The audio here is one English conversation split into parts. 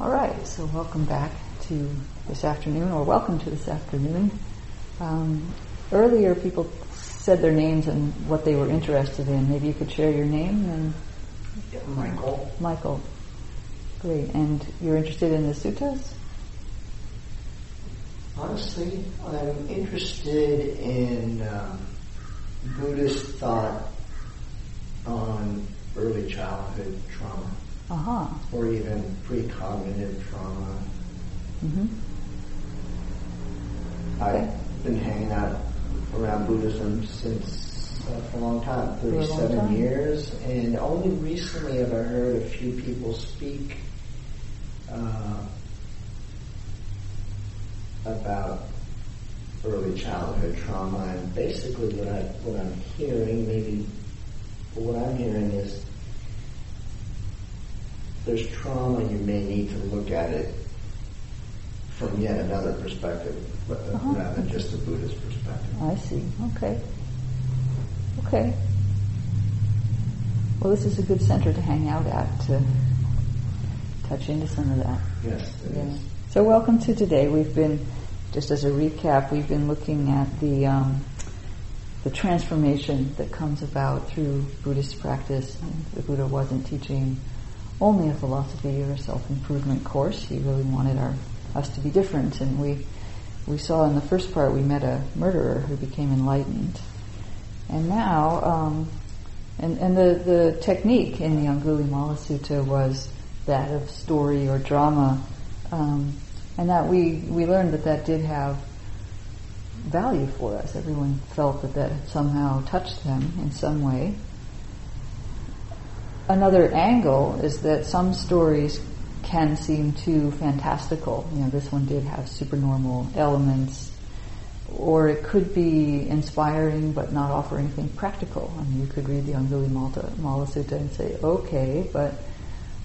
All right, so welcome back to this afternoon, or welcome to this afternoon. Um, earlier, people said their names and what they were interested in. Maybe you could share your name and. Yeah, Michael. Michael. Great. And you're interested in the suttas? Honestly, I'm interested in um, Buddhist thought on early childhood trauma, Uh-huh. or even precognitive trauma. Mm-hmm. I've been hanging out around Buddhism since uh, for a long time, For a long 37 time. years, and only recently have I heard a few people speak uh, about early childhood trauma, and basically what I what I'm hearing, maybe what I'm hearing is there's trauma, you may need to look at it from yet another perspective, but Uh-huh. rather than just the Buddhist perspective. I see. Okay. Okay. Well, this is a good center to hang out at to touch into some of that. Yes, it Yeah. is. So welcome to today. We've been, just as a recap, we've been looking at the um, the transformation that comes about through Buddhist practice. The Buddha wasn't teaching only a philosophy or a self-improvement course. He really wanted our us to be different, and we we saw in the first part we met a murderer who became enlightened, and now. Um, and, and the, the technique in the Angulimala Sutta was that of story or drama, um, and that we, we learned that that did have value for us. Everyone felt that that somehow touched them in some way. Another angle is that some stories can seem too fantastical. You know, this one did have supernormal elements, or it could be inspiring but not offer anything practical. I mean, you could read the Angulimala Mala Sutta and say, okay, but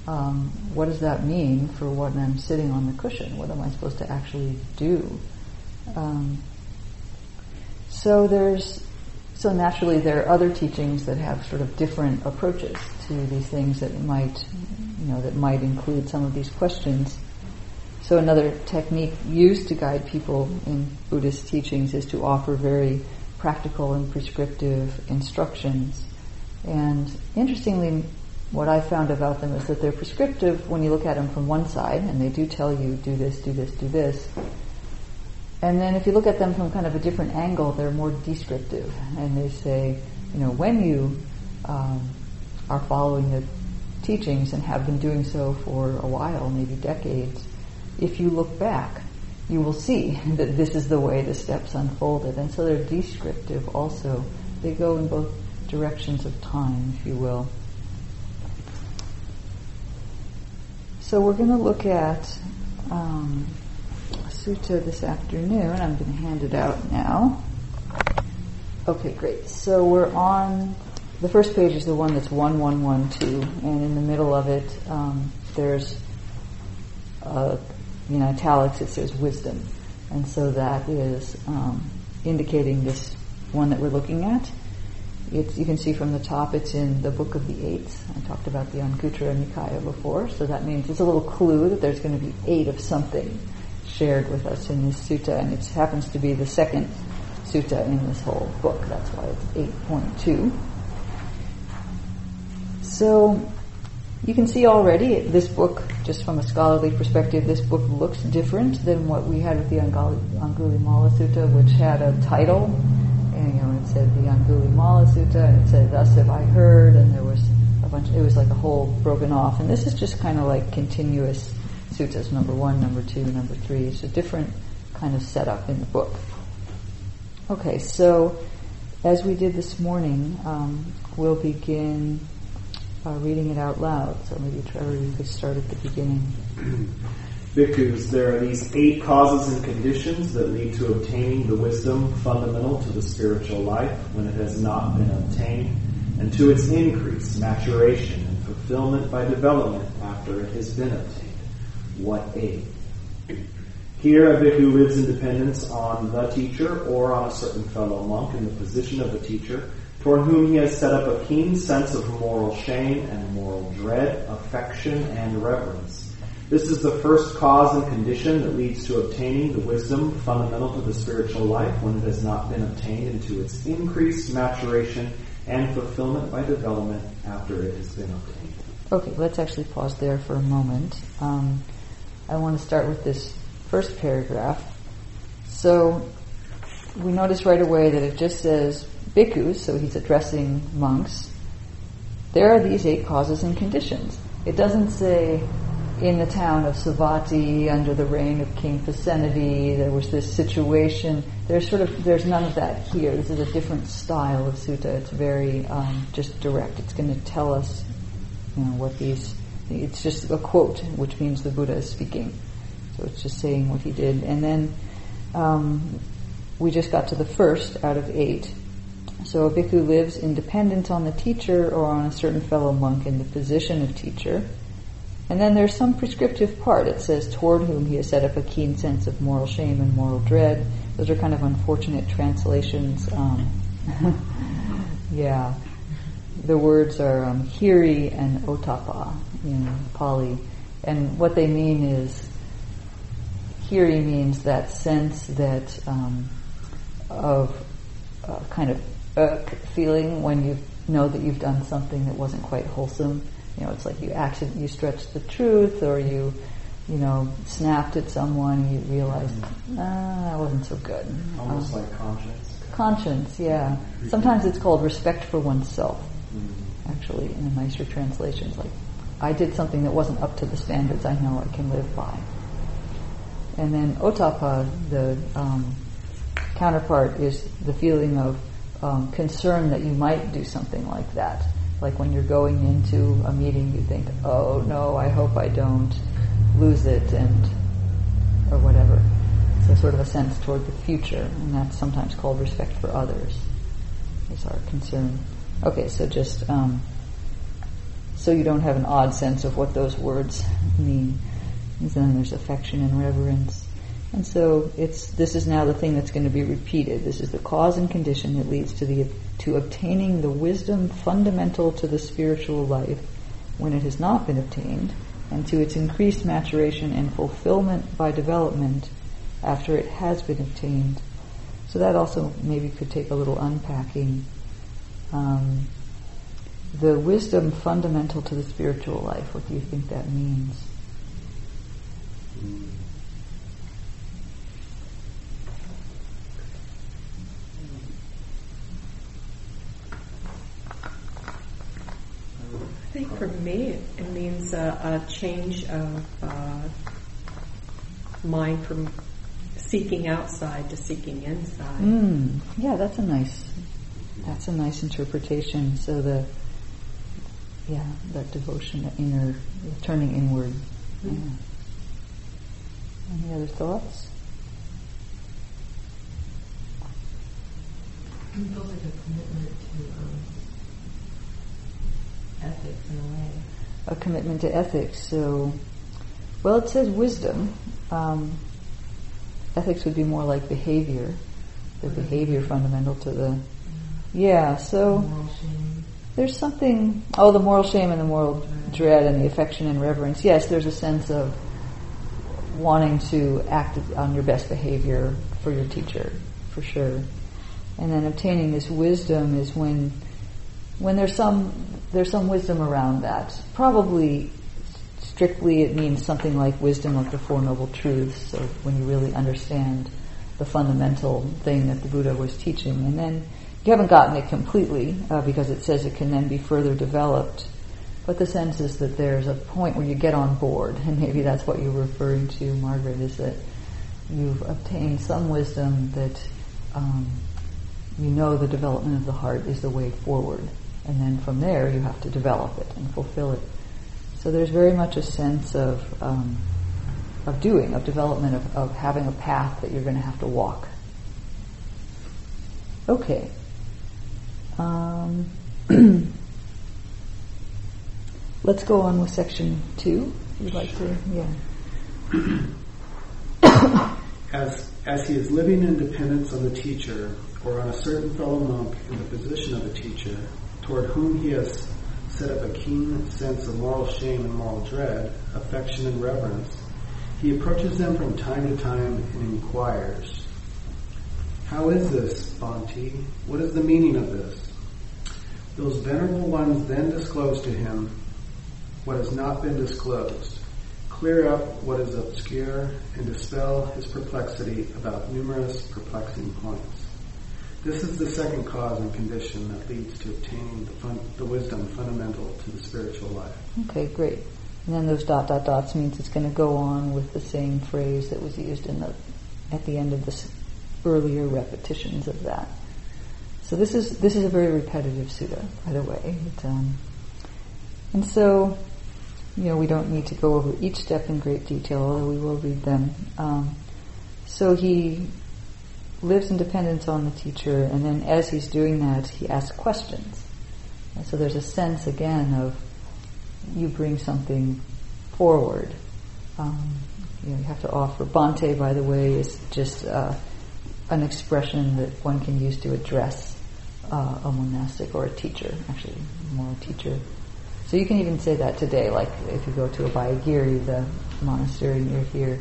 um, what does that mean for when I'm sitting on the cushion? What am I supposed to actually do? Um, so there's so naturally there are other teachings that have sort of different approaches to these things that might you know that might include some of these questions. So another technique used to guide people in Buddhist teachings is to offer very practical and prescriptive instructions. And interestingly, what I found about them is that they're prescriptive when you look at them from one side, and they do tell you do this, do this, do this. And then if you look at them from kind of a different angle, they're more descriptive, and they say, you know, when you um, are following the teachings and have been doing so for a while, maybe decades, if you look back, you will see that this is the way the steps unfolded. And so they're descriptive also. They go in both directions of time, if you will. So we're going to look at um, sutta this afternoon. I'm going to hand it out now. Okay, great. So we're on the first page is the one that's one one one two, and in the middle of it, um, there's uh, in italics it says wisdom, and so that is um, indicating this one that we're looking at. It's, you can see from the top it's in the Book of the Eights. I talked about the Anguttara Nikaya before, so that means it's a little clue that there's going to be eight of something shared with us in this sutta, and it happens to be the second sutta in this whole book. That's why it's 8.2. So you can see already this book, just from a scholarly perspective, this book looks different than what we had with the Angulimala Sutta, which had a title, and you know, it said the Angulimala Sutta, and it said, "Thus have I heard," and there was a bunch. It was like a whole broken off, and this is just kind of like continuous suttas, number one, number two, number three. It's a different kind of setup in the book. Okay, so as we did this morning, um, we'll begin uh, reading it out loud. So maybe Trevor, you could start at the beginning. Bhikkhus, there are these eight causes and conditions that lead to obtaining the wisdom fundamental to the spiritual life when it has not been obtained, and to its increase, maturation, and fulfillment by development after it has been obtained. What eight? Here, a bhikkhu lives in dependence on the teacher or on a certain fellow monk in the position of the teacher, toward whom he has set up a keen sense of moral shame and moral dread, affection, and reverence. This is the first cause and condition that leads to obtaining the wisdom fundamental to the spiritual life when it has not been obtained into its increased maturation and fulfillment by development after it has been obtained. Okay, let's actually pause there for a moment. Um, I want to start with this first paragraph. So we notice right away that it just says bhikkhus, so he's addressing monks. There are these eight causes and conditions. It doesn't say in the town of Savatthi under the reign of King Pasenadi there was this situation. There's sort of there's none of that here. This is a different style of sutta. It's very um, just direct. It's going to tell us, you know, what these. It's just a quote, which means the Buddha is speaking. So it's just saying what he did, and then um, we just got to the first out of eight. So a bhikkhu lives independent on the teacher or on a certain fellow monk in the position of teacher. And then there's some prescriptive part. It says, toward whom he has set up a keen sense of moral shame and moral dread. Those are kind of unfortunate translations. Um, yeah. The words are um, hiri and ottappa in Pali. And what they mean is, hiri means that sense that um, of uh, kind of uh, feeling when you know that you've done something that wasn't quite wholesome you know, it's like you accident, you stretched the truth, or you, you know, snapped at someone, and you realized, mm-hmm. ah, that wasn't so good. Almost um, like conscience. Conscience, yeah. Sometimes it's called respect for oneself. Mm-hmm. Actually, in a nicer translation, it's like I did something that wasn't up to the standards I know I can live by. And then ottappa, the um, counterpart, is the feeling of um, concern that you might do something like that. Like when you're going into a meeting, you think, oh no, I hope I don't lose it and, or whatever. So sort of a sense toward the future, and that's sometimes called respect for others, is our concern. Okay, so just, um, so you don't have an odd sense of what those words mean. And then there's affection and reverence. And so it's, this is now the thing that's going to be repeated. This is the cause and condition that leads to the, to obtaining the wisdom fundamental to the spiritual life when it has not been obtained, and to its increased maturation and fulfillment by development after it has been obtained. So that also maybe could take a little unpacking. Um, the wisdom fundamental to the spiritual life, what do you think that means? Mm. think for me, it means a, a change of uh, mind from seeking outside to seeking inside. Mm, yeah, that's a nice. That's a nice interpretation. So the, yeah, that devotion, the inner, turning inward. Yeah. Any other thoughts? It feels like a commitment to um, ethics in a way. A commitment to ethics. So, well, it says wisdom. Um, ethics would be more like behavior. The behavior fundamental to the. Yeah. So. There's something. Oh, the moral shame and the moral dread and the affection and reverence. Yes, there's a sense of wanting to act on your best behavior for your teacher, for sure. And then obtaining this wisdom is when when there's some there's some wisdom around that. Probably strictly it means something like wisdom of the Four Noble Truths, so when you really understand the fundamental thing that the Buddha was teaching. And then you haven't gotten it completely uh, because it says it can then be further developed. But the sense is that there's a point where you get on board, and maybe that's what you're referring to, Margaret, is that you've obtained some wisdom that um, you know the development of the heart is the way forward. And then from there, you have to develop it and fulfill it. So there's very much a sense of um, of doing, of development, of, of having a path that you're going to have to walk. Okay. Um, let's go on with section two. You'd like to, yeah. as as he is living in dependence on the teacher or on a certain fellow monk in the position of a teacher, toward whom he has set up a keen sense of moral shame and moral dread, affection and reverence, he approaches them from time to time and inquires, How is this, Bhante? What is the meaning of this? Those venerable ones then disclose to him what has not been disclosed, clear up what is obscure, and dispel his perplexity about numerous perplexing points. This is the second cause and condition that leads to obtaining the, fun, the wisdom fundamental to the spiritual life. Okay, great. And then those dot dot dots means it's going to go on with the same phrase that was used in the at the end of the earlier repetitions of that. So this is this is a very repetitive sutta, by the way. It, um, and so, you know, we don't need to go over each step in great detail, although we will read them. Um, so he lives in dependence on the teacher, and then as he's doing that, he asks questions. And so there's a sense again of you bring something forward. Um, you, know, you have to offer. Bhante, by the way, is just uh, an expression that one can use to address uh, a monastic or a teacher, actually more a teacher. So you can even say that today, like if you go to Abhayagiri, the monastery near here,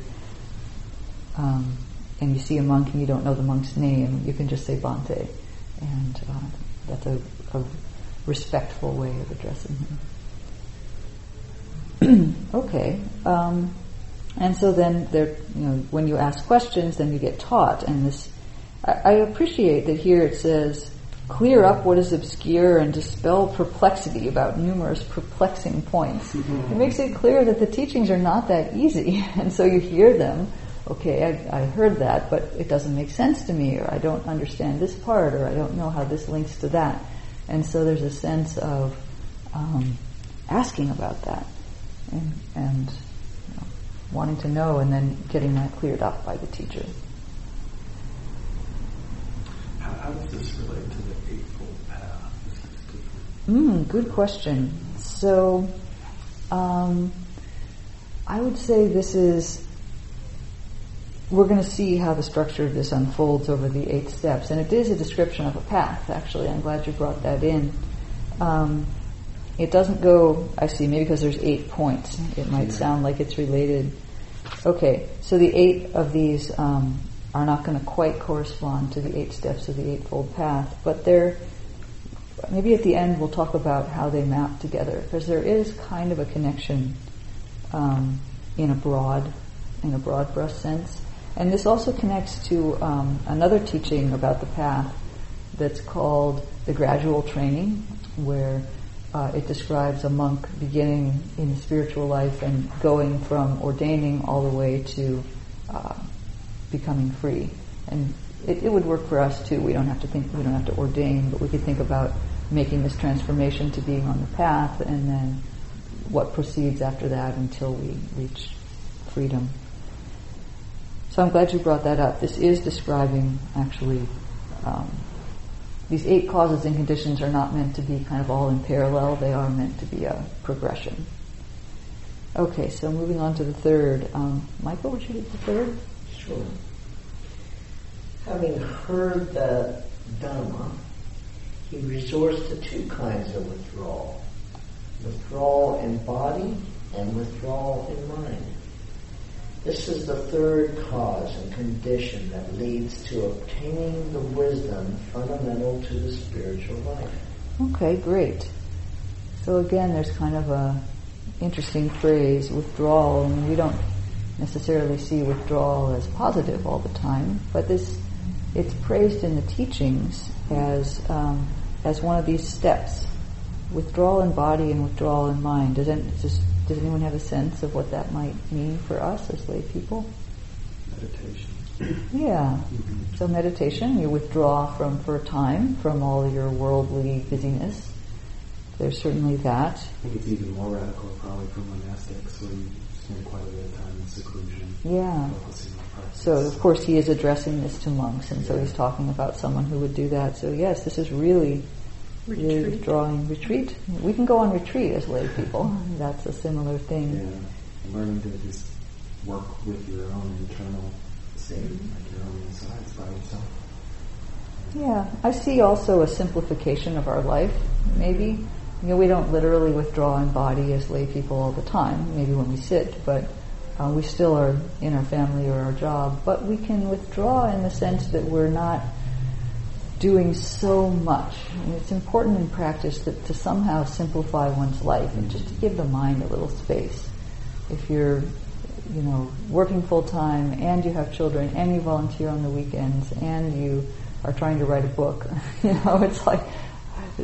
um, and you see a monk and you don't know the monk's name, you can just say Bhante, And uh, that's a, a, respectful way of addressing him. okay. Um, and so then there, you know, when you ask questions, then you get taught. And this, I, I appreciate that here it says, clear up what is obscure and dispel perplexity about numerous perplexing points. Mm-hmm. It makes it clear that the teachings are not that easy. And so you hear them, okay, I, I, heard that, but it doesn't make sense to me, or I don't understand this part, or I don't know how this links to that. And so there's a sense of um, asking about that and, and you know, wanting to know, and then getting that cleared up by the teacher. How, how does this relate to the Eightfold Path? Mm, good question. So, um, I would say this is we're going to see how the structure of this unfolds over the eight steps. And it is a description of a path, actually. I'm glad you brought that in. Um, it doesn't go, I see, maybe because there's eight points. It might sound like it's related. Okay, so the eight of these um, are not going to quite correspond to the eight steps of the Eightfold Path, but they're, maybe at the end we'll talk about how they map together, because there is kind of a connection um, in a broad, in a broad brush sense. And this also connects to um, another teaching about the path that's called the gradual training, where uh, it describes a monk beginning in the spiritual life and going from ordaining all the way to uh, becoming free. And it, it, would work for us too. We don't have to think, we don't have to ordain, but we could think about making this transformation to being on the path and then what proceeds after that until we reach freedom. So I'm glad you brought that up. This is describing actually um, these eight causes and conditions are not meant to be kind of all in parallel. They are meant to be a progression. Okay, so moving on to the third. Um, Michael, would you read the third? Sure. Having heard the Dhamma, he resorts to two kinds of withdrawal. Withdrawal in body and withdrawal in mind. This is the third cause and condition that leads to obtaining the wisdom fundamental to the spiritual life. Okay, great. So again, there's kind of a interesting phrase, withdrawal. Mean, we don't necessarily see withdrawal as positive all the time, but this it's praised in the teachings as um, as one of these steps: withdrawal in body and withdrawal in mind. Does it just does anyone have a sense of what that might mean for us as lay people? Meditation. Yeah. Mm-hmm. So meditation, you withdraw from for a time from all your worldly busyness. There's certainly that. I think it's even more radical probably for monastics where you spend quite a bit of time in seclusion. Yeah. So of course he is addressing this to monks and so he's talking about someone who would do that. So yes, this is really Retreat. withdrawing retreat. We can go on retreat as lay people. That's a similar thing. Yeah, learning to just work with your own internal state, mm-hmm. like your own insides by yourself. Yeah, I see also a simplification of our life, maybe. You know, we don't literally withdraw in body as lay people all the time, maybe when we sit, but uh, we still are in our family or our job. But we can withdraw in the sense that we're not doing so much. And it's important in practice that to somehow simplify one's life and just to give the mind a little space. If you're, you know, working full time and you have children and you volunteer on the weekends and you are trying to write a book, you know, it's like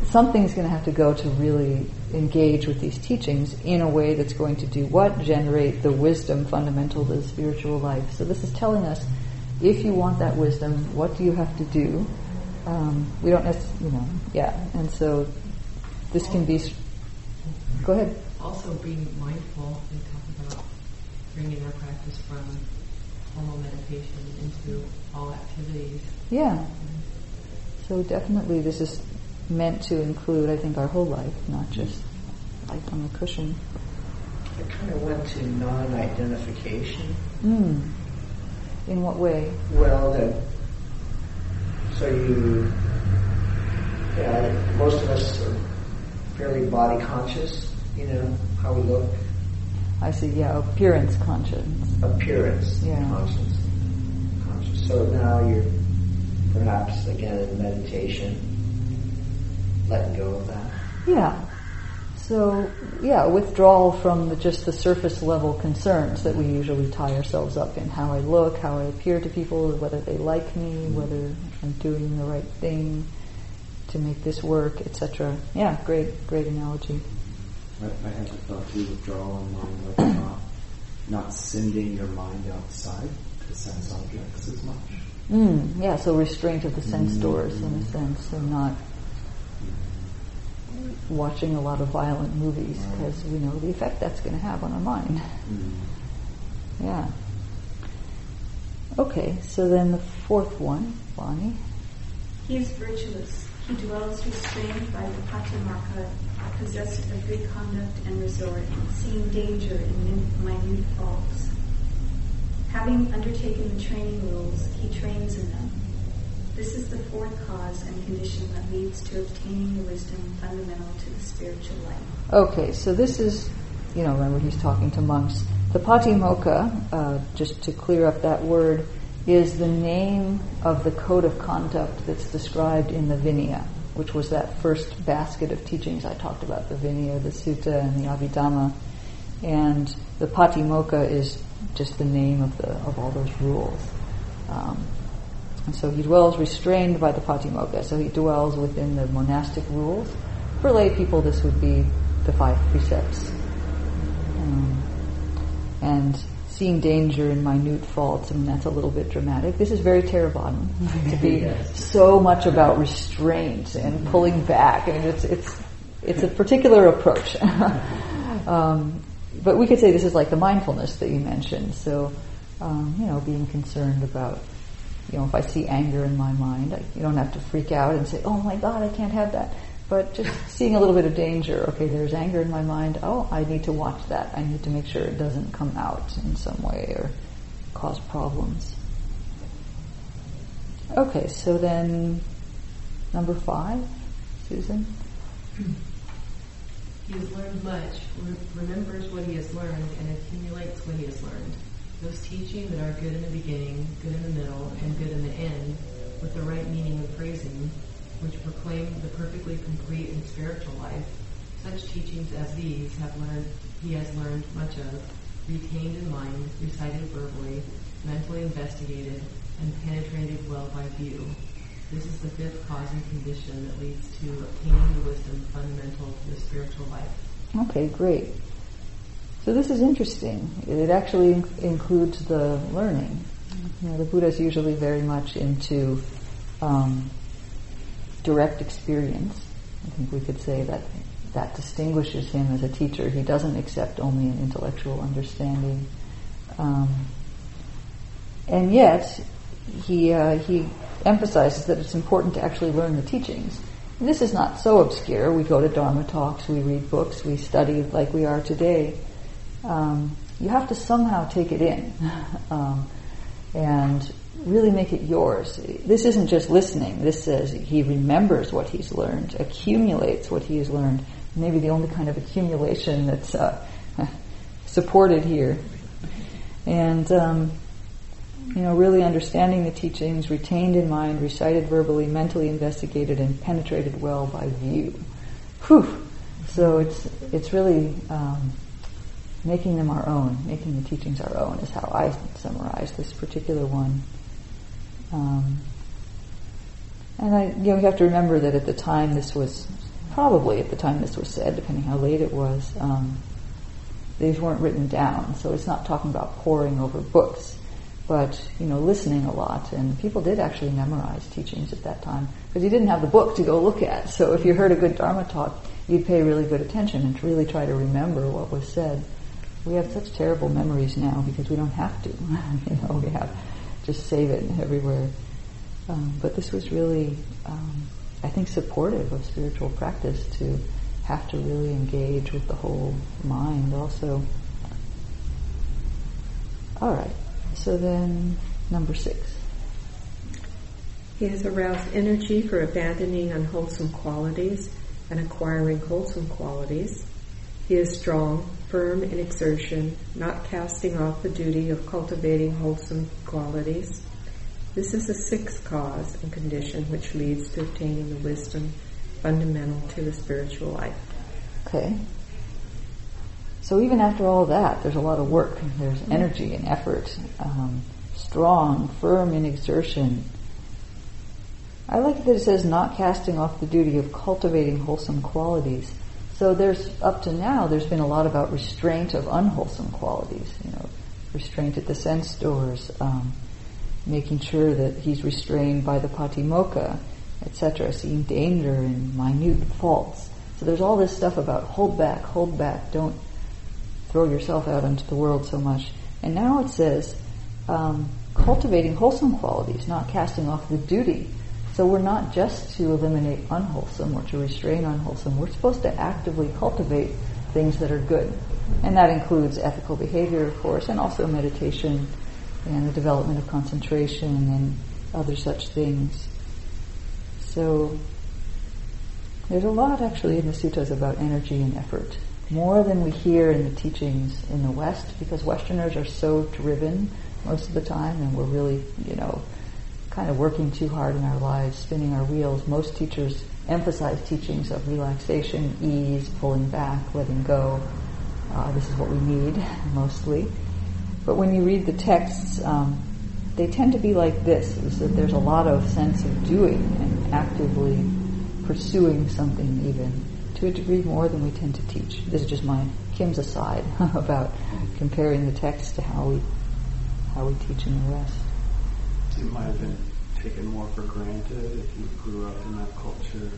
something's going to have to go to really engage with these teachings in a way that's going to do what? Generate the wisdom fundamental to the spiritual life. So this is telling us if you want that wisdom, what do you have to do? Um, we don't necessarily, you know, yeah. And so this can be. Go ahead. Also, being mindful, we talk about bringing our practice from formal meditation into all activities. Yeah. So definitely, this is meant to include, I think, our whole life, not just life on the cushion. I kind of went to non-identification. Mm. In what way? Well, that so you, yeah, most of us are fairly body conscious. You know how we look, I see. Yeah, appearance conscious. appearance Yeah. conscious, conscious. So now you're perhaps again in meditation, letting go of that. Yeah. So, yeah, withdrawal from the, just the surface level concerns that we usually tie ourselves up in. How I look, how I appear to people, whether they like me, whether I'm doing the right thing to make this work, etc. Yeah, great, great analogy. I, I had the thought too, withdrawal in mind, like not, not sending your mind outside to sense objects as much. Mm, yeah, so restraint of the sense Mm. doors in a sense, and not watching a lot of violent movies because we know the effect that's going to have on our mind. Mm. Yeah. Okay, so then the fourth one, Bonnie. He is virtuous. He dwells restrained by the patimokkha, possessed of good conduct and resort, seeing danger in minute faults. Having undertaken the training rules, he trains in them. This is the fourth cause and condition that leads to obtaining the wisdom fundamental to the spiritual life. Okay, so this is, you know, remember he's talking to monks. The patimokkha, uh, just to clear up that word, is the name of the code of conduct that's described in the Vinaya, which was that first basket of teachings I talked about, the Vinaya, the Sutta, and the Abhidhamma. And the patimokkha is just the name of the of all those rules. And so he dwells restrained by the patimokkha. So he dwells within the monastic rules. For lay people, this would be the five precepts. Um, and seeing danger in minute faults, I mean, that's a little bit dramatic. This is very Theravada to be so much about restraint and pulling back. I mean, it's, it's, it's a particular approach. um, but we could say this is like the mindfulness that you mentioned. So, um, you know, being concerned about you know, if I see anger in my mind, I, you don't have to freak out and say, "Oh my God, I can't have that." But just seeing a little bit of danger. Okay, there's anger in my mind. Oh, I need to watch that. I need to make sure it doesn't come out in some way or cause problems. Okay, so then number five, Susan. He has learned much, re- remembers what he has learned, and accumulates what he has learned. Those teaching that are good in the beginning, good in the middle, and good in the end, with the right meaning and phrasing, which proclaim the perfectly complete and spiritual life, such teachings as these have learned he has learned much of, retained in mind, recited verbally, mentally investigated, and penetrated well by view. This is the fifth cause and condition that leads to obtaining the wisdom fundamental to the spiritual life. Okay, great. So this is interesting. It actually in- includes the learning. You know, the Buddha is usually very much into um, direct experience. I think we could say that that distinguishes him as a teacher. He doesn't accept only an intellectual understanding. Um, and yet, he, uh, he emphasizes that it's important to actually learn the teachings. And this is not so obscure. We go to Dharma talks, we read books, we study like we are today. Um, you have to somehow take it in um, and really make it yours. This isn't just listening. This says he remembers what he's learned, accumulates what he has learned, maybe the only kind of accumulation that's uh, supported here. And um, you know, really understanding the teachings, retained in mind, recited verbally, mentally investigated, and penetrated well by view. Whew. So it's it's really um, making them our own, making the teachings our own is how I summarize this particular one. Um, and I, you know, you have to remember that at the time this was, probably at the time this was said, depending how late it was, um, these weren't written down. So it's not talking about poring over books, but you know, listening a lot. And people did actually memorize teachings at that time because you didn't have the book to go look at. So if you heard a good Dharma talk, you'd pay really good attention and really try to remember what was said. We have such terrible memories now because we don't have to. you know, we have just save it everywhere. Um, but this was really, um, I think, supportive of spiritual practice to have to really engage with the whole mind also. All right. So then, number six. He has aroused energy for abandoning unwholesome qualities and acquiring wholesome qualities. He is strong, firm in exertion, not casting off the duty of cultivating wholesome qualities. This is the sixth cause and condition which leads to obtaining the wisdom fundamental to the spiritual life. Okay. So even after all that, there's a lot of work. There's energy and effort. Um, strong, firm in exertion. I like that it says not casting off the duty of cultivating wholesome qualities. So there's up to now there's been a lot about restraint of unwholesome qualities. You know, restraint at the sense doors, um, making sure that he's restrained by the patimokkha, etc. Seeing danger in minute faults. So there's all this stuff about hold back, hold back, don't throw yourself out into the world so much. And now it says um, cultivating wholesome qualities, not casting off the duty. So we're not just to eliminate unwholesome or to restrain unwholesome. We're supposed to actively cultivate things that are good. And that includes ethical behavior, of course, and also meditation and the development of concentration and other such things. So there's a lot actually in the suttas about energy and effort more than we hear in the teachings in the West, because Westerners are so driven most of the time, and we're really, you know, kind of working too hard in our lives, spinning our wheels. Most teachers emphasize teachings of relaxation, ease, pulling back, letting go. Uh, this is what we need mostly. But when you read the texts, um, they tend to be like this: is that there's a lot of sense of doing and actively pursuing something, even to a degree more than we tend to teach. This is just my Kim's aside about comparing the text to how we how we teach in the West. It might have been taken more for granted if you grew up in that culture.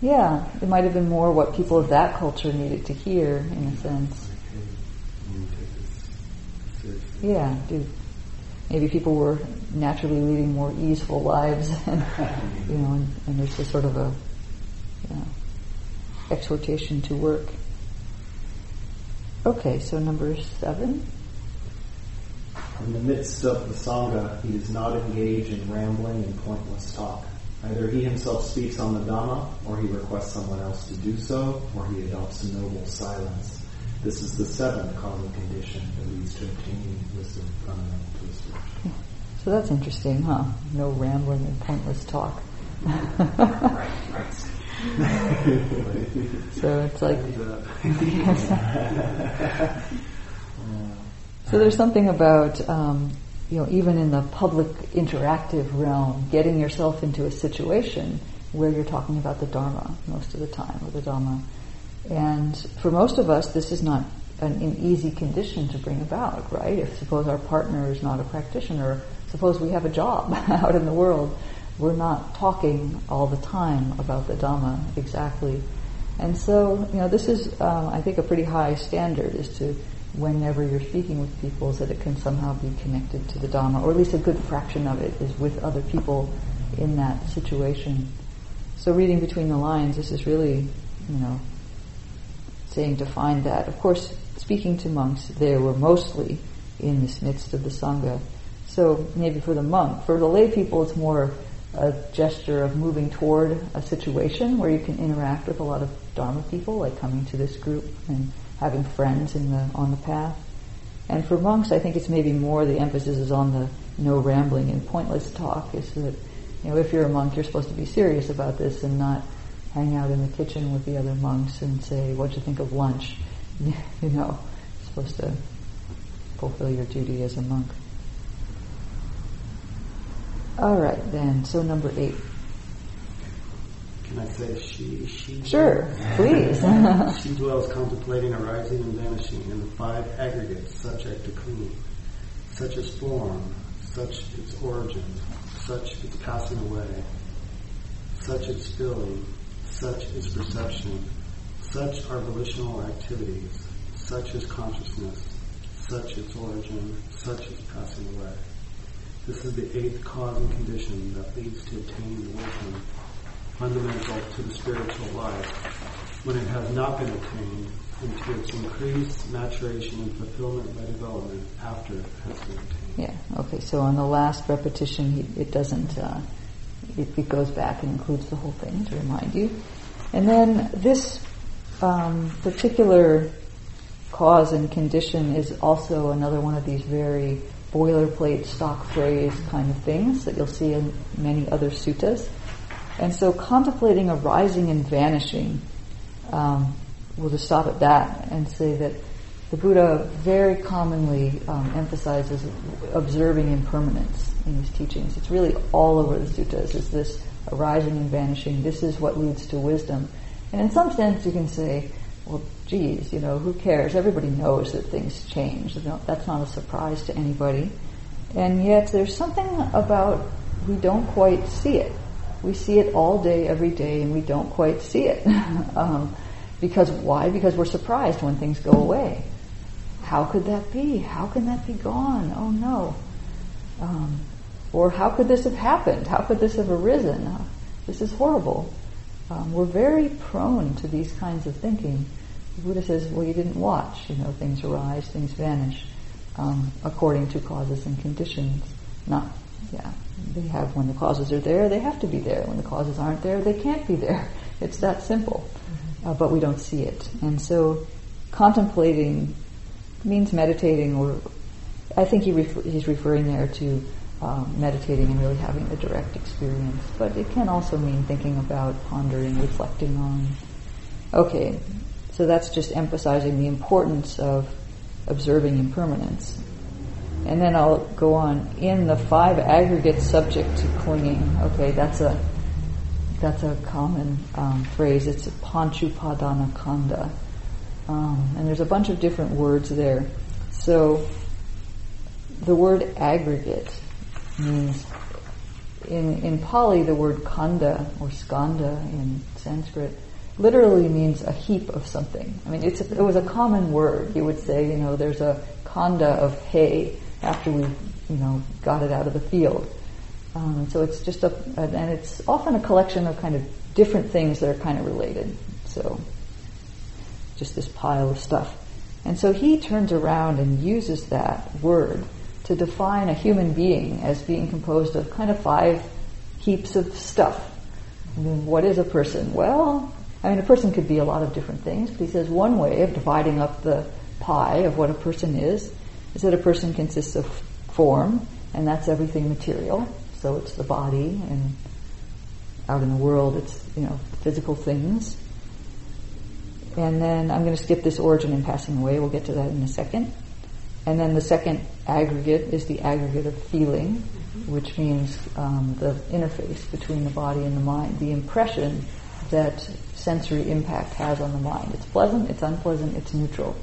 Yeah, it might have been more what people of that culture needed to hear, in a sense. Yeah, dude. Maybe people were naturally leading more easeful lives, and, you know, and, and there's just sort of a, you know, exhortation to work. Okay, so number seven. In the midst of the Sangha, he does not engage in rambling and pointless talk. Either he himself speaks on the Dhamma, or he requests someone else to do so, or he adopts a noble silence. This is the seventh causal condition that leads to obtaining wisdom fundamental to the spiritual. So that's interesting, huh? No rambling and pointless talk. right, right. so it's like. so there's something about, um, you know, even in the public interactive realm, getting yourself into a situation where you're talking about the Dharma most of the time, or the Dharma. And for most of us, this is not an, an easy condition to bring about, right? If suppose our partner is not a practitioner, suppose we have a job out in the world, we're not talking all the time about the Dhamma exactly. And so, you know, this is, um, I think, a pretty high standard is to, whenever you're speaking with people, that it can somehow be connected to the Dhamma, or at least a good fraction of it is with other people in that situation. So reading between the lines, this is really, you know, saying to find that. Of course, speaking to monks, they were mostly in this midst of the Sangha. So maybe for the monk, for the lay people, it's more a gesture of moving toward a situation where you can interact with a lot of Dharma people, like coming to this group and having friends in the on the path. And for monks, I think it's maybe more the emphasis is on the no rambling and pointless talk. Is that you know if you're a monk, you're supposed to be serious about this and not hang out in the kitchen with the other monks and say, "What'd you think of lunch?" you know, supposed to fulfill your duty as a monk. All right, then. So number eight. Can I say she? She. Sure, please. she dwells contemplating arising and vanishing in the five aggregates subject to clinging, such as form, such its origin, such its passing away, such its filling, such its perception, such are volitional activities, such is consciousness, such its origin, such its passing away. This is the eighth cause and condition that leads to attaining the wisdom fundamental to the spiritual life when it has not been attained and to its increased maturation and fulfillment by development after it has been attained. Yeah, okay, so on the last repetition, it doesn't, uh, it, it, goes back and includes the whole thing to remind you. And then this um, particular cause and condition is also another one of these very boilerplate stock phrase kind of things that you'll see in many other suttas. And so contemplating arising and vanishing, um, we'll just stop at that and say that the Buddha very commonly um, emphasizes observing impermanence in his teachings. It's really all over the suttas. It's this arising and vanishing. This is what leads to wisdom. And in some sense, you can say, well, geez, you know, who cares? Everybody knows that things change. That's not a surprise to anybody. And yet, there's something about we don't quite see it. We see it all day, every day, and we don't quite see it. um, because why? Because we're surprised when things go away. How could that be? How can that be gone? Oh no. Um, or how could this have happened? How could this have arisen? Uh, this is horrible. Um, we're very prone to these kinds of thinking. The Buddha says, well, you didn't watch. You know, things arise, things vanish, um, according to causes and conditions. Not, yeah, they have, when the causes are there, they have to be there. When the causes aren't there, they can't be there. It's that simple. Mm-hmm. Uh, but we don't see it. And so, contemplating means meditating, or I think he refer, he's referring there to um, meditating and really having a direct experience. But it can also mean thinking about, pondering, reflecting on. Okay, so that's just emphasizing the importance of observing impermanence. And then I'll go on in the five aggregates subject to clinging. Okay, that's a that's a common um, phrase. It's a panchupadana khandha, um, and there's a bunch of different words there. So the word aggregate means in in Pali the word khandha or skandha in Sanskrit literally means a heap of something. I mean, a, it was a common word. You would say, you know, there's a khandha of hay after we, you know, got it out of the field. Um, so it's just a, and it's often a collection of kind of different things that are kind of related. So just this pile of stuff. And so he turns around and uses that word to define a human being as being composed of kind of five heaps of stuff. I mean, what is a person? Well, I mean, a person could be a lot of different things, but he says one way of dividing up the pie of what a person is is that a person consists of form, and that's everything material. So it's the body, and out in the world, it's you know physical things. And then I'm going to skip this origin and passing away. We'll get to that in a second. And then the second aggregate is the aggregate of feeling, which means um, the interface between the body and the mind, the impression that sensory impact has on the mind. It's pleasant, it's unpleasant, it's neutral.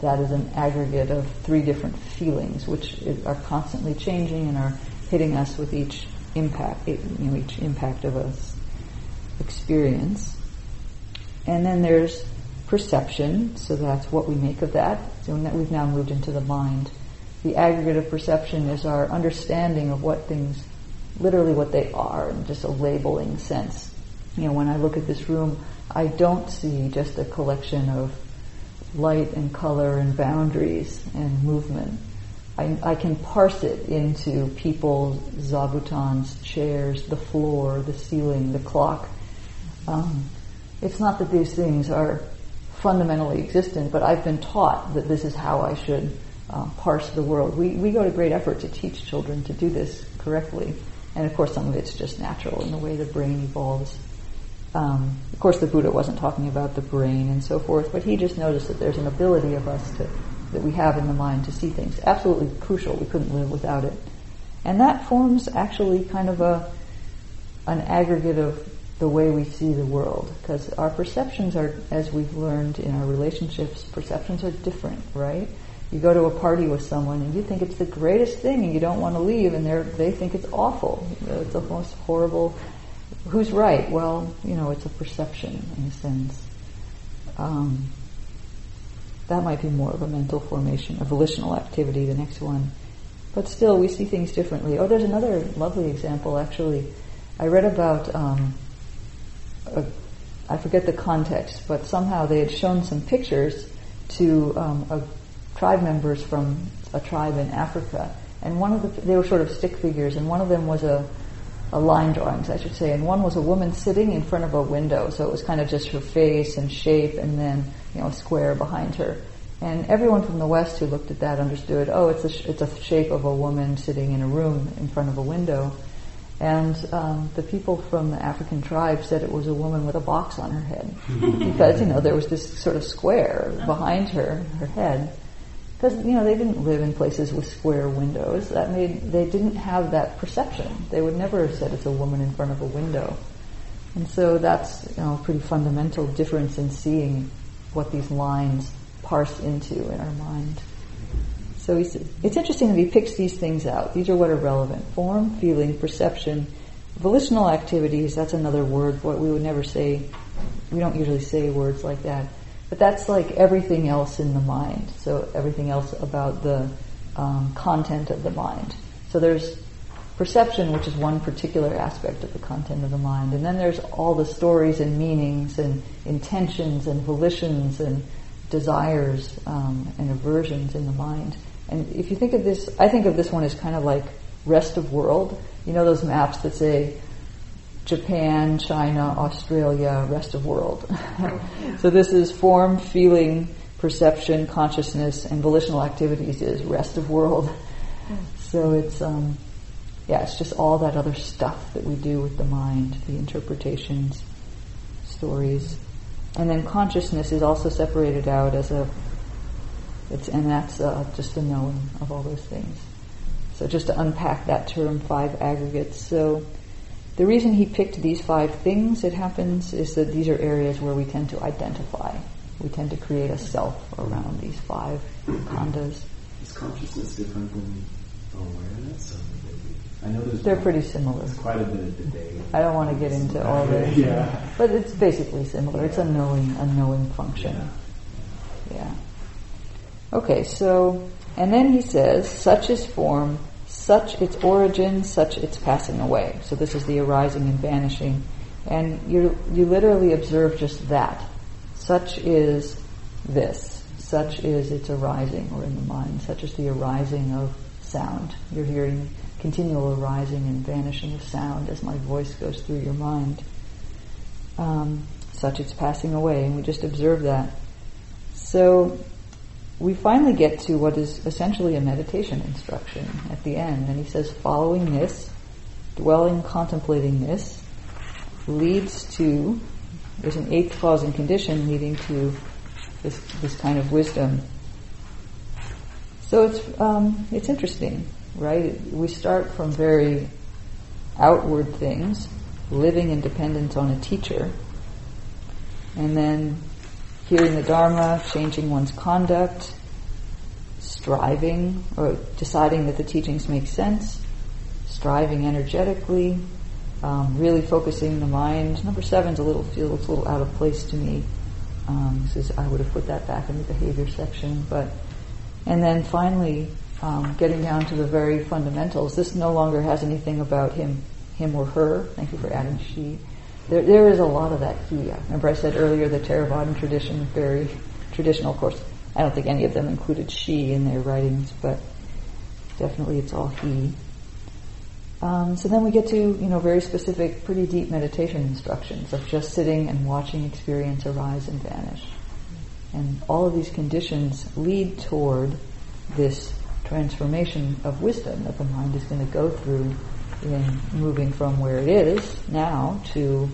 That is an aggregate of three different feelings, which are constantly changing and are hitting us with each impact, you know, each impact of a experience. And then there's perception, so that's what we make of that. So we've now moved into the mind. The aggregate of perception is our understanding of what things, literally what they are, in just a labeling sense. You know, when I look at this room, I don't see just a collection of light and color and boundaries and movement. I, I can parse it into people, zabutons, chairs, the floor, the ceiling, the clock. Um, it's not that these things are fundamentally existent, but I've been taught that this is how I should uh, parse the world. We, we go to great effort to teach children to do this correctly. And of course, some of it's just natural in the way the brain evolves. Um, of course, the Buddha wasn't talking about the brain and so forth, but he just noticed that there's an ability of us to, that we have in the mind to see things. Absolutely crucial. We couldn't live without it. And that forms actually kind of a, an aggregate of the way we see the world. Because our perceptions are, as we've learned in our relationships, perceptions are different, right? You go to a party with someone and you think it's the greatest thing and you don't want to leave and they they think it's awful. It's the most horrible. Who's right? Well, you know, it's a perception in a sense. Um, that might be more of a mental formation, a volitional activity, the next one. But still, we see things differently. Oh, there's another lovely example, actually. I read about, um, a, I forget the context, but somehow they had shown some pictures to um, a tribe members from a tribe in Africa, and one of the they were sort of stick figures, and one of them was a a line drawings, I should say, and one was a woman sitting in front of a window, so it was kind of just her face and shape, and then you know a square behind her. And everyone from the West who looked at that understood, oh, it's a it's a shape of a woman sitting in a room in front of a window. And um, the people from the African tribe said it was a woman with a box on her head because you know there was this sort of square behind her, her head because you know they didn't live in places with square windows. That made they didn't have that perception. They would never have said it's a woman in front of a window, and so that's you know a pretty fundamental difference in seeing what these lines parse into in our mind. So it's interesting that he picks these things out. These are what are relevant: form, feeling, perception, volitional activities. That's another word. What we would never say. We don't usually say words like that. But that's like everything else in the mind. So everything else about the um, content of the mind. So there's perception, which is one particular aspect of the content of the mind, and then there's all the stories and meanings and intentions and volitions and desires um, and aversions in the mind. And if you think of this, I think of this one as kind of like rest of world. You know those maps that say Japan, China, Australia, rest of world. so this is form, feeling, perception, consciousness, and volitional activities is rest of world. So it's um, yeah, it's just all that other stuff that we do with the mind, the interpretations, stories, and then consciousness is also separated out as a it's and that's uh, just the knowing of all those things. So just to unpack that term, five aggregates. So the reason he picked these five things, it happens, is that these are areas where we tend to identify. We tend to create a self around these five khandhas. Is consciousness different than awareness? I know there's They're pretty similar. quite a bit of debate. I don't want to get into all this. Yeah. But it's basically similar. It's a knowing, a knowing function. Yeah. Okay, so, and then he says, such is form, such its origin, such its passing away. So this is the arising and vanishing. And you, you literally observe just that. Such is this. Such is its arising, or in the mind. Such is the arising of sound. You're hearing continual arising and vanishing of sound as my voice goes through your mind. Um, such its passing away, and we just observe that. So we finally get to what is essentially a meditation instruction at the end. And he says, following this, dwelling, contemplating this, leads to, there's an eighth cause and condition leading to this, this kind of wisdom. So it's, um, it's interesting, right? We start from very outward things, living in dependence on a teacher, and then hearing the Dharma, changing one's conduct, striving or deciding that the teachings make sense, striving energetically, um, really focusing the mind. Number seven is a little feels a little out of place to me. Um, I would have put that back in the behavior section, but and then finally um, getting down to the very fundamentals. This no longer has anything about him, him or her. Thank you for adding she there, there is a lot of that key. Remember I said earlier the Theravadan tradition, very traditional, of course. I don't think any of them included she in their writings, but definitely it's all he. Um, so then we get to you know very specific, pretty deep meditation instructions of just sitting and watching experience arise and vanish, and all of these conditions lead toward this transformation of wisdom that the mind is going to go through in moving from where it is now to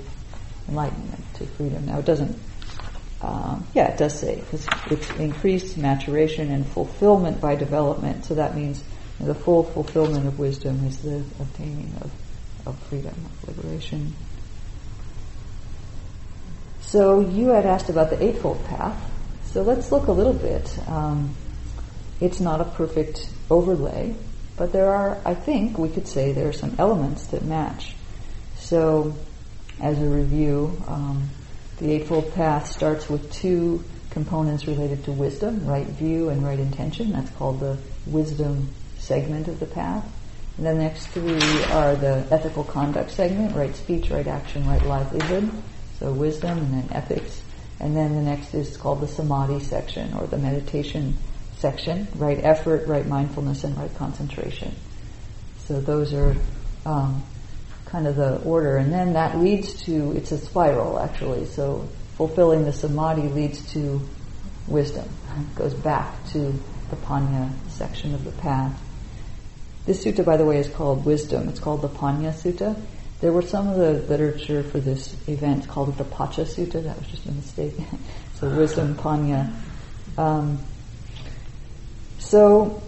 enlightenment, to freedom. Now it doesn't, um, yeah, it does say, because it's increased maturation and fulfillment by development, so that means the full fulfillment of wisdom is the obtaining of, of freedom, of liberation. So you had asked about the Eightfold Path. So let's look a little bit. Um, it's not a perfect overlay, but there are, I think, we could say there are some elements that match. So, as a review, um, the Eightfold Path starts with two components related to wisdom, right view and right intention. That's called the wisdom segment of the path. And the next three are the ethical conduct segment, right speech, right action, right livelihood. So wisdom and then ethics. And then the next is called the samadhi section or the meditation section, right effort, right mindfulness, and right concentration. So those are um, kind of the order. And then that leads to, it's a spiral actually. So fulfilling the samadhi leads to wisdom. It goes back to the panya section of the path. This sutta, by the way, is called Wisdom. It's called the Panya Sutta. There were some of the literature for this event called it the Pacha Sutta. That was just a mistake. so Wisdom Panya. Um, so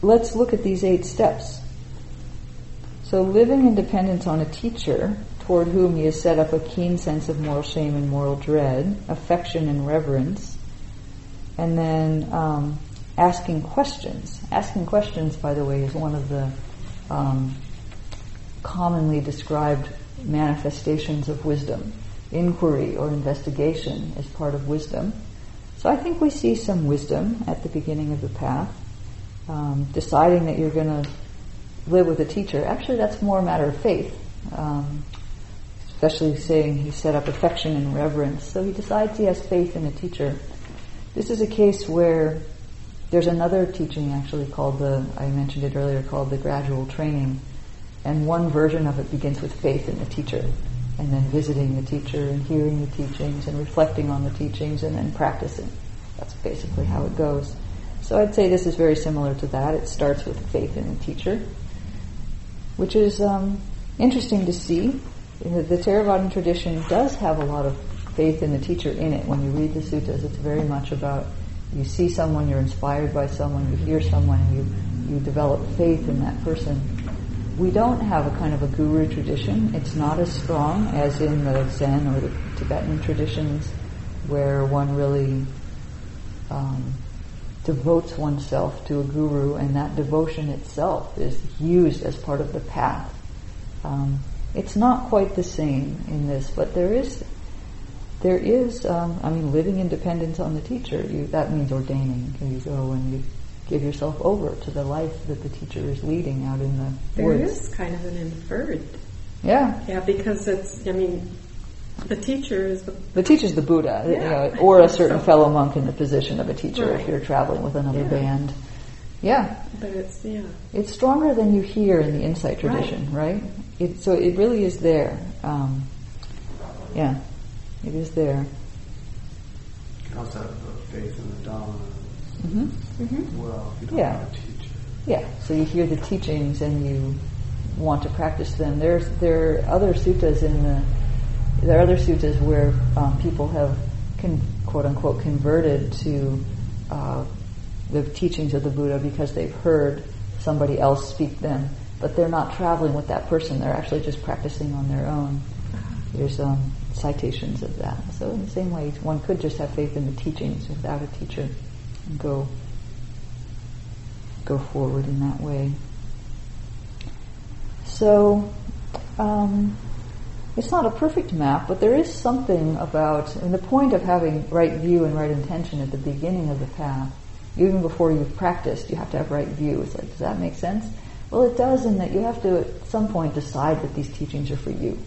let's look at these eight steps. So living in dependence on a teacher toward whom he has set up a keen sense of moral shame and moral dread, affection and reverence, and then um, asking questions. Asking questions, by the way, is one of the um, commonly described manifestations of wisdom. Inquiry or investigation is part of wisdom. So I think we see some wisdom at the beginning of the path. Um, deciding that you're going to live with a teacher, actually that's more a matter of faith. Um, especially saying he set up affection and reverence. So he decides he has faith in a teacher. This is a case where there's another teaching actually called the, I mentioned it earlier, called the gradual training. And one version of it begins with faith in the teacher. And then visiting the teacher and hearing the teachings and reflecting on the teachings and then practicing. That's basically how it goes. So I'd say this is very similar to that. It starts with faith in the teacher, which is um, interesting to see. The Theravadan tradition does have a lot of faith in the teacher in it. When you read the suttas, it's very much about you see someone, you're inspired by someone, you hear someone, you, you develop faith in that person. We don't have a kind of a guru tradition. It's not as strong as in the Zen or the Tibetan traditions where one really um, devotes oneself to a guru and that devotion itself is used as part of the path. Um, it's not quite the same in this, but there is there is, um, I mean, living in dependence on the teacher. You, that means ordaining. You go and you give yourself over to the life that the teacher is leading out in the there woods. There is kind of an inferred. Yeah. Yeah, because it's, I mean, the teacher is the... The teacher's the Buddha, yeah. you know, or a certain so, fellow monk in the position of a teacher right. if you're traveling with another yeah. band. Yeah. But it's, yeah. It's stronger than you hear in the insight tradition, right? right? It, so it really is there. Um, yeah. It is there. You can also have faith in the Dhamma mm-hmm. mm-hmm. well you don't yeah. have a teacher. Yeah, so you hear the teachings and you want to practice them. There's there are other suttas in the there are other suttas where um, people have con, quote unquote converted to uh, the teachings of the Buddha because they've heard somebody else speak them, but they're not traveling with that person. They're actually just practicing on their own. There's um, citations of that. So in the same way, one could just have faith in the teachings without a teacher go go forward in that way. So um, it's not a perfect map, but there is something about, and the point of having right view and right intention at the beginning of the path, even before you've practiced, you have to have right view. It's like, does that make sense? Well, it does in that you have to at some point decide that these teachings are for you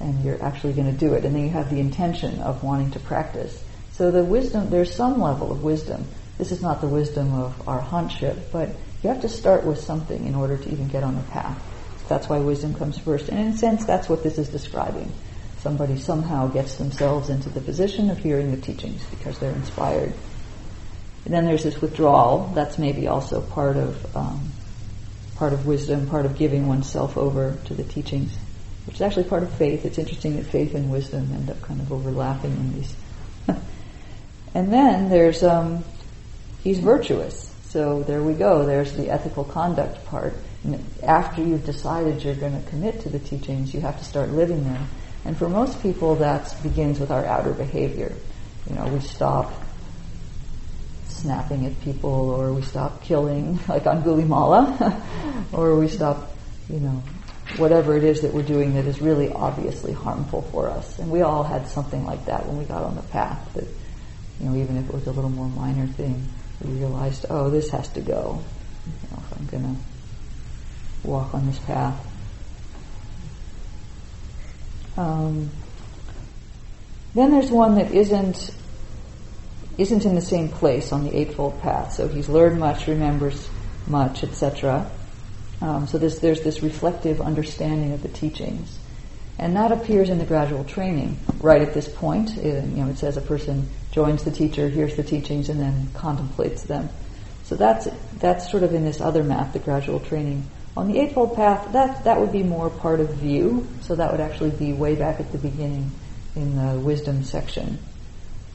and you're actually going to do it. And then you have the intention of wanting to practice. So the wisdom, there's some level of wisdom. This is not the wisdom of our arhantship, but You have to start with something in order to even get on the path. That's why wisdom comes first. And in a sense, that's what this is describing. Somebody somehow gets themselves into the position of hearing the teachings because they're inspired. And then there's this withdrawal. That's maybe also part of um, part of wisdom, part of giving oneself over to the teachings, which is actually part of faith. It's interesting that faith and wisdom end up kind of overlapping in these. and then there's um, he's virtuous. So there we go. There's the ethical conduct part. After you've decided you're going to commit to the teachings, you have to start living them. And for most people, that begins with our outer behavior. You know, we stop snapping at people, or we stop killing, like Angulimala, or we stop, you know, whatever it is that we're doing that is really obviously harmful for us. And we all had something like that when we got on the path. That, you know, even if it was a little more minor thing, realized, oh, this has to go. You know, if I'm going to walk on this path. Um, then there's one that isn't isn't in the same place on the Eightfold Path. So he's learned much, remembers much, etc. Um, so there's, there's this reflective understanding of the teachings. And that appears in the gradual training right at this point. It, you know, it says a person joins the teacher, hears the teachings, and then contemplates them. So that's, that's sort of in this other map, the gradual training. On the Eightfold Path, that, that would be more part of view. So that would actually be way back at the beginning in the wisdom section.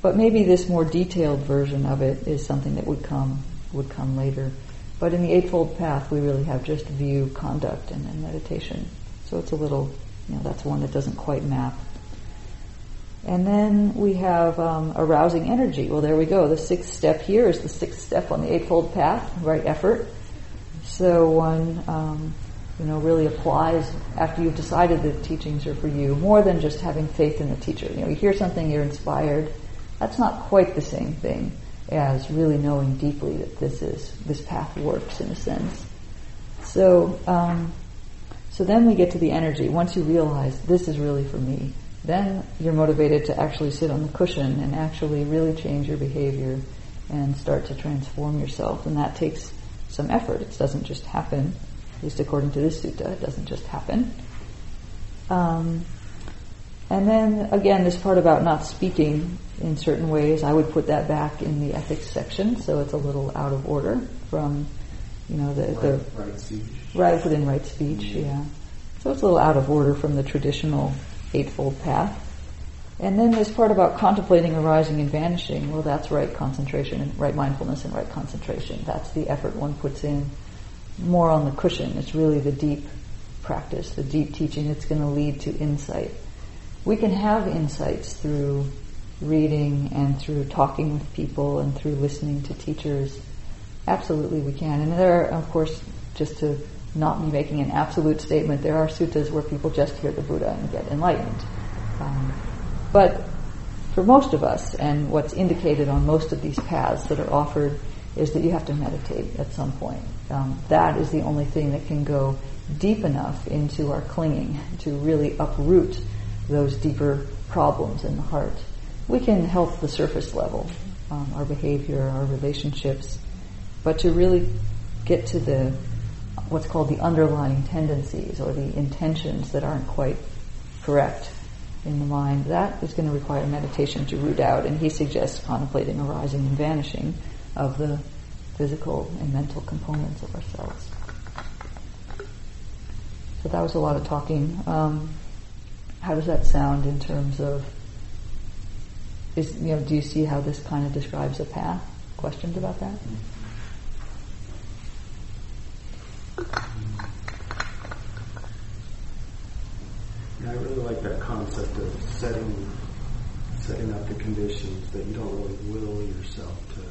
But maybe this more detailed version of it is something that would come would come later. But in the Eightfold Path, we really have just view, conduct, and then meditation. So it's a little, you know, that's one that doesn't quite map. And then we have um, arousing energy. Well, there we go. The sixth step here is the sixth step on the Eightfold Path, right effort. So one, um, you know, really applies after you've decided the teachings are for you, more than just having faith in the teacher. You know, you hear something, you're inspired. That's not quite the same thing as really knowing deeply that this is this path works in a sense. So, um, so then we get to the energy. Once you realize this is really for me, then you're motivated to actually sit on the cushion and actually really change your behavior and start to transform yourself. And that takes some effort. It doesn't just happen. At least according to this sutta, it doesn't just happen. Um, and then again, this part about not speaking in certain ways, I would put that back in the ethics section, so it's a little out of order from, you know, the right, the right speech. right within right speech, mm-hmm. yeah. So it's a little out of order from the traditional eightfold path. And then this part about contemplating arising and vanishing, well, that's right concentration and right mindfulness and right concentration. That's the effort one puts in more on the cushion. It's really the deep practice, the deep teaching that's going to lead to insight. We can have insights through reading and through talking with people and through listening to teachers. Absolutely we can. And there are, of course, just to not be making an absolute statement, there are suttas where people just hear the Buddha and get enlightened. Um, but for most of us, and what's indicated on most of these paths that are offered, is that you have to meditate at some point. Um, that is the only thing that can go deep enough into our clinging to really uproot those deeper problems in the heart we can help the surface level, um, our behavior, our relationships, but to really get to the what's called the underlying tendencies or the intentions that aren't quite correct in the mind, that is going to require meditation to root out. And he suggests contemplating arising and vanishing of the physical and mental components of ourselves. So that was a lot of talking. Um, how does that sound in terms of is, you know, do you see how this kind of describes a path? Questions about that? Yeah, I really like that concept of setting setting up the conditions that you don't really will yourself to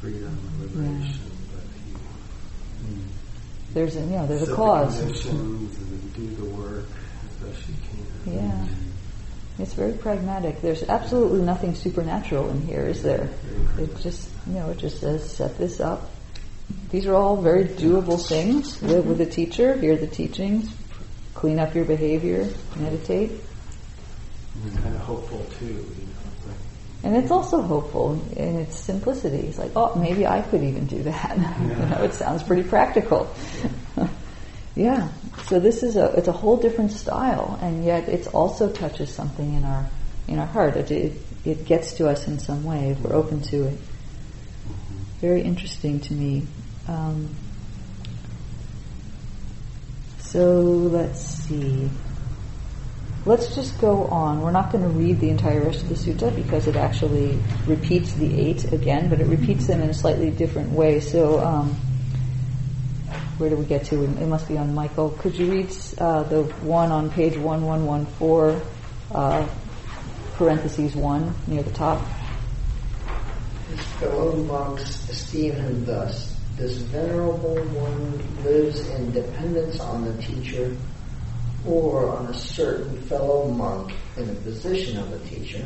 freedom or liberation, yeah. but you, mm. there's a you know there's a cause. The conditions and do the work as best you can. Yeah. It's very pragmatic. There's absolutely nothing supernatural in here, is there? It just, you know, it just says set this up. These are all very doable things. Live with a teacher, hear the teachings, clean up your behavior, meditate. And kind of hopeful too, you know. And it's also hopeful in its simplicity. It's like, oh, maybe I could even do that. you know, it sounds pretty practical. yeah. So this is a it's a whole different style, and yet it also touches something in our in our heart. It, it, it gets to us in some way if we're open to it. Mm-hmm. Very interesting to me. Um, so let's see. Let's just go on. We're not going to read the entire rest of the sutta because it actually repeats the eight again, but it repeats them in a slightly different way. So, um, where do we get to? It must be on Michael. Could you read uh, the one on page 1114, uh, parentheses 1, near the top? His fellow monks esteem him thus. This venerable one lives in dependence on the teacher or on a certain fellow monk in the position of a teacher,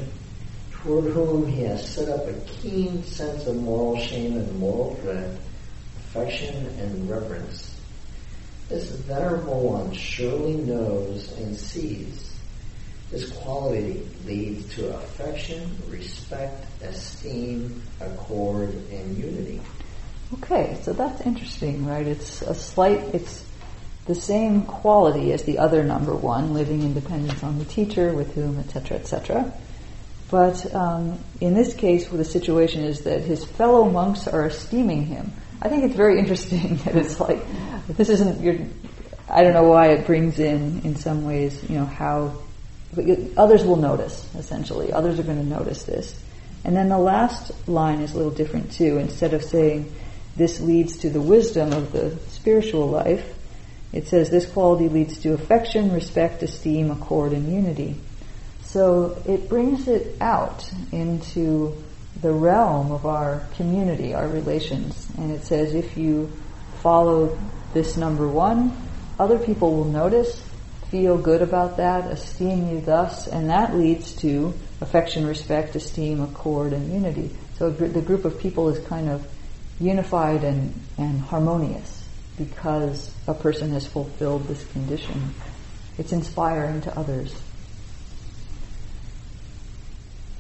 toward whom he has set up a keen sense of moral shame and moral dread, affection and reverence. This venerable one surely knows and sees. This quality leads to affection, respect, esteem, accord, and unity. Okay, so that's interesting, right? It's a slight, it's the same quality as the other number one, living in dependence on the teacher, with whom, etc., etc. But um, in this case, the situation is that his fellow monks are esteeming him. I think it's very interesting that it's like this isn't your. I don't know why it brings in, in some ways, you know, how others will notice. Essentially, others are going to notice this. And then the last line is a little different too. Instead of saying this leads to the wisdom of the spiritual life, it says this quality leads to affection, respect, esteem, accord, and unity. So it brings it out into the realm of our community, our relations. And it says if you follow this number one, other people will notice, feel good about that, esteem you thus, and that leads to affection, respect, esteem, accord, and unity. So the group of people is kind of unified and, and harmonious because a person has fulfilled this condition. It's inspiring to others.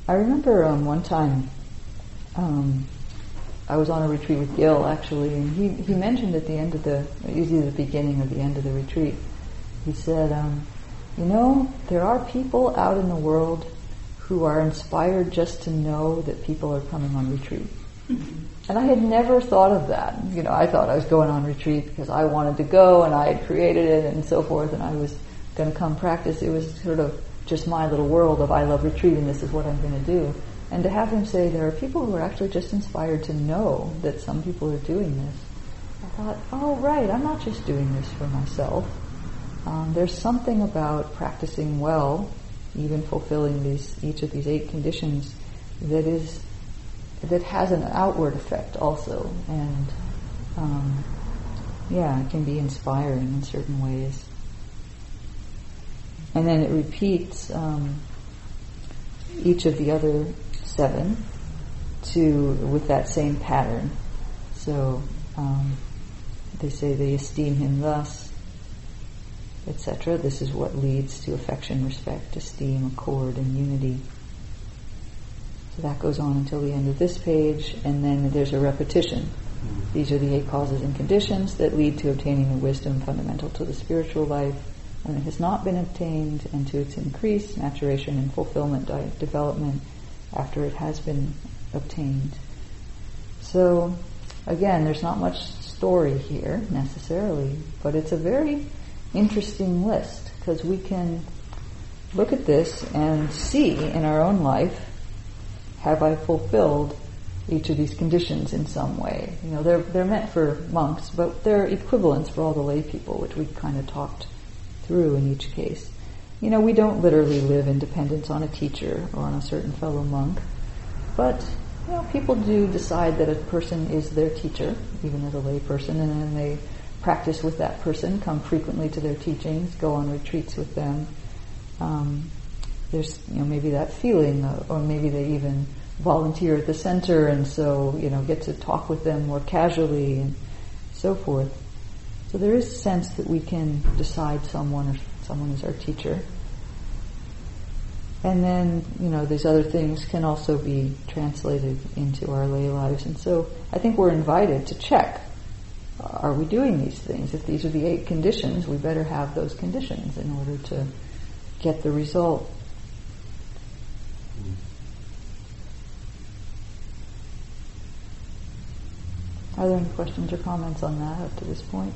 I remember um, one time um, I was on a retreat with Gil actually, and he, he mentioned at the end of the, either the beginning or the end of the retreat, he said, um, you know, there are people out in the world who are inspired just to know that people are coming on retreat. And I had never thought of that. You know, I thought I was going on retreat because I wanted to go and I had created it and so forth and I was going to come practice. It was sort of just my little world of I love retreat and this is what I'm going to do. And to have him say there are people who are actually just inspired to know that some people are doing this. I thought, oh right, I'm not just doing this for myself. Um, there's something about practicing well, even fulfilling these each of these eight conditions, that is that has an outward effect also, and um, yeah, it can be inspiring in certain ways. And then it repeats um, each of the other seven to with that same pattern. So um, they say they esteem him thus, etc. This is what leads to affection, respect, esteem, accord, and unity. That goes on until the end of this page, and then there's a repetition. Mm-hmm. These are the eight causes and conditions that lead to obtaining the wisdom fundamental to the spiritual life when it has not been obtained, and to its increase, maturation, and fulfillment, development after it has been obtained. So, again, there's not much story here necessarily, but it's a very interesting list because we can look at this and see in our own life have I fulfilled each of these conditions in some way? You know, they're, they're meant for monks, but they're equivalents for all the lay people, which we kind of talked through in each case. You know, we don't literally live in dependence on a teacher or on a certain fellow monk, but you know, people do decide that a person is their teacher, even as a lay person, and then they practice with that person, come frequently to their teachings, go on retreats with them. Um, there's you know maybe that feeling, uh, or maybe they even volunteer at the center, and so you know get to talk with them more casually and so forth. So there is a sense that we can decide someone or someone is our teacher. And then, you know, these other things can also be translated into our lay lives. And so I think we're invited to check are we doing these things? If these are the eight conditions, we better have those conditions in order to get the result. Are there any questions or comments on that up to this point?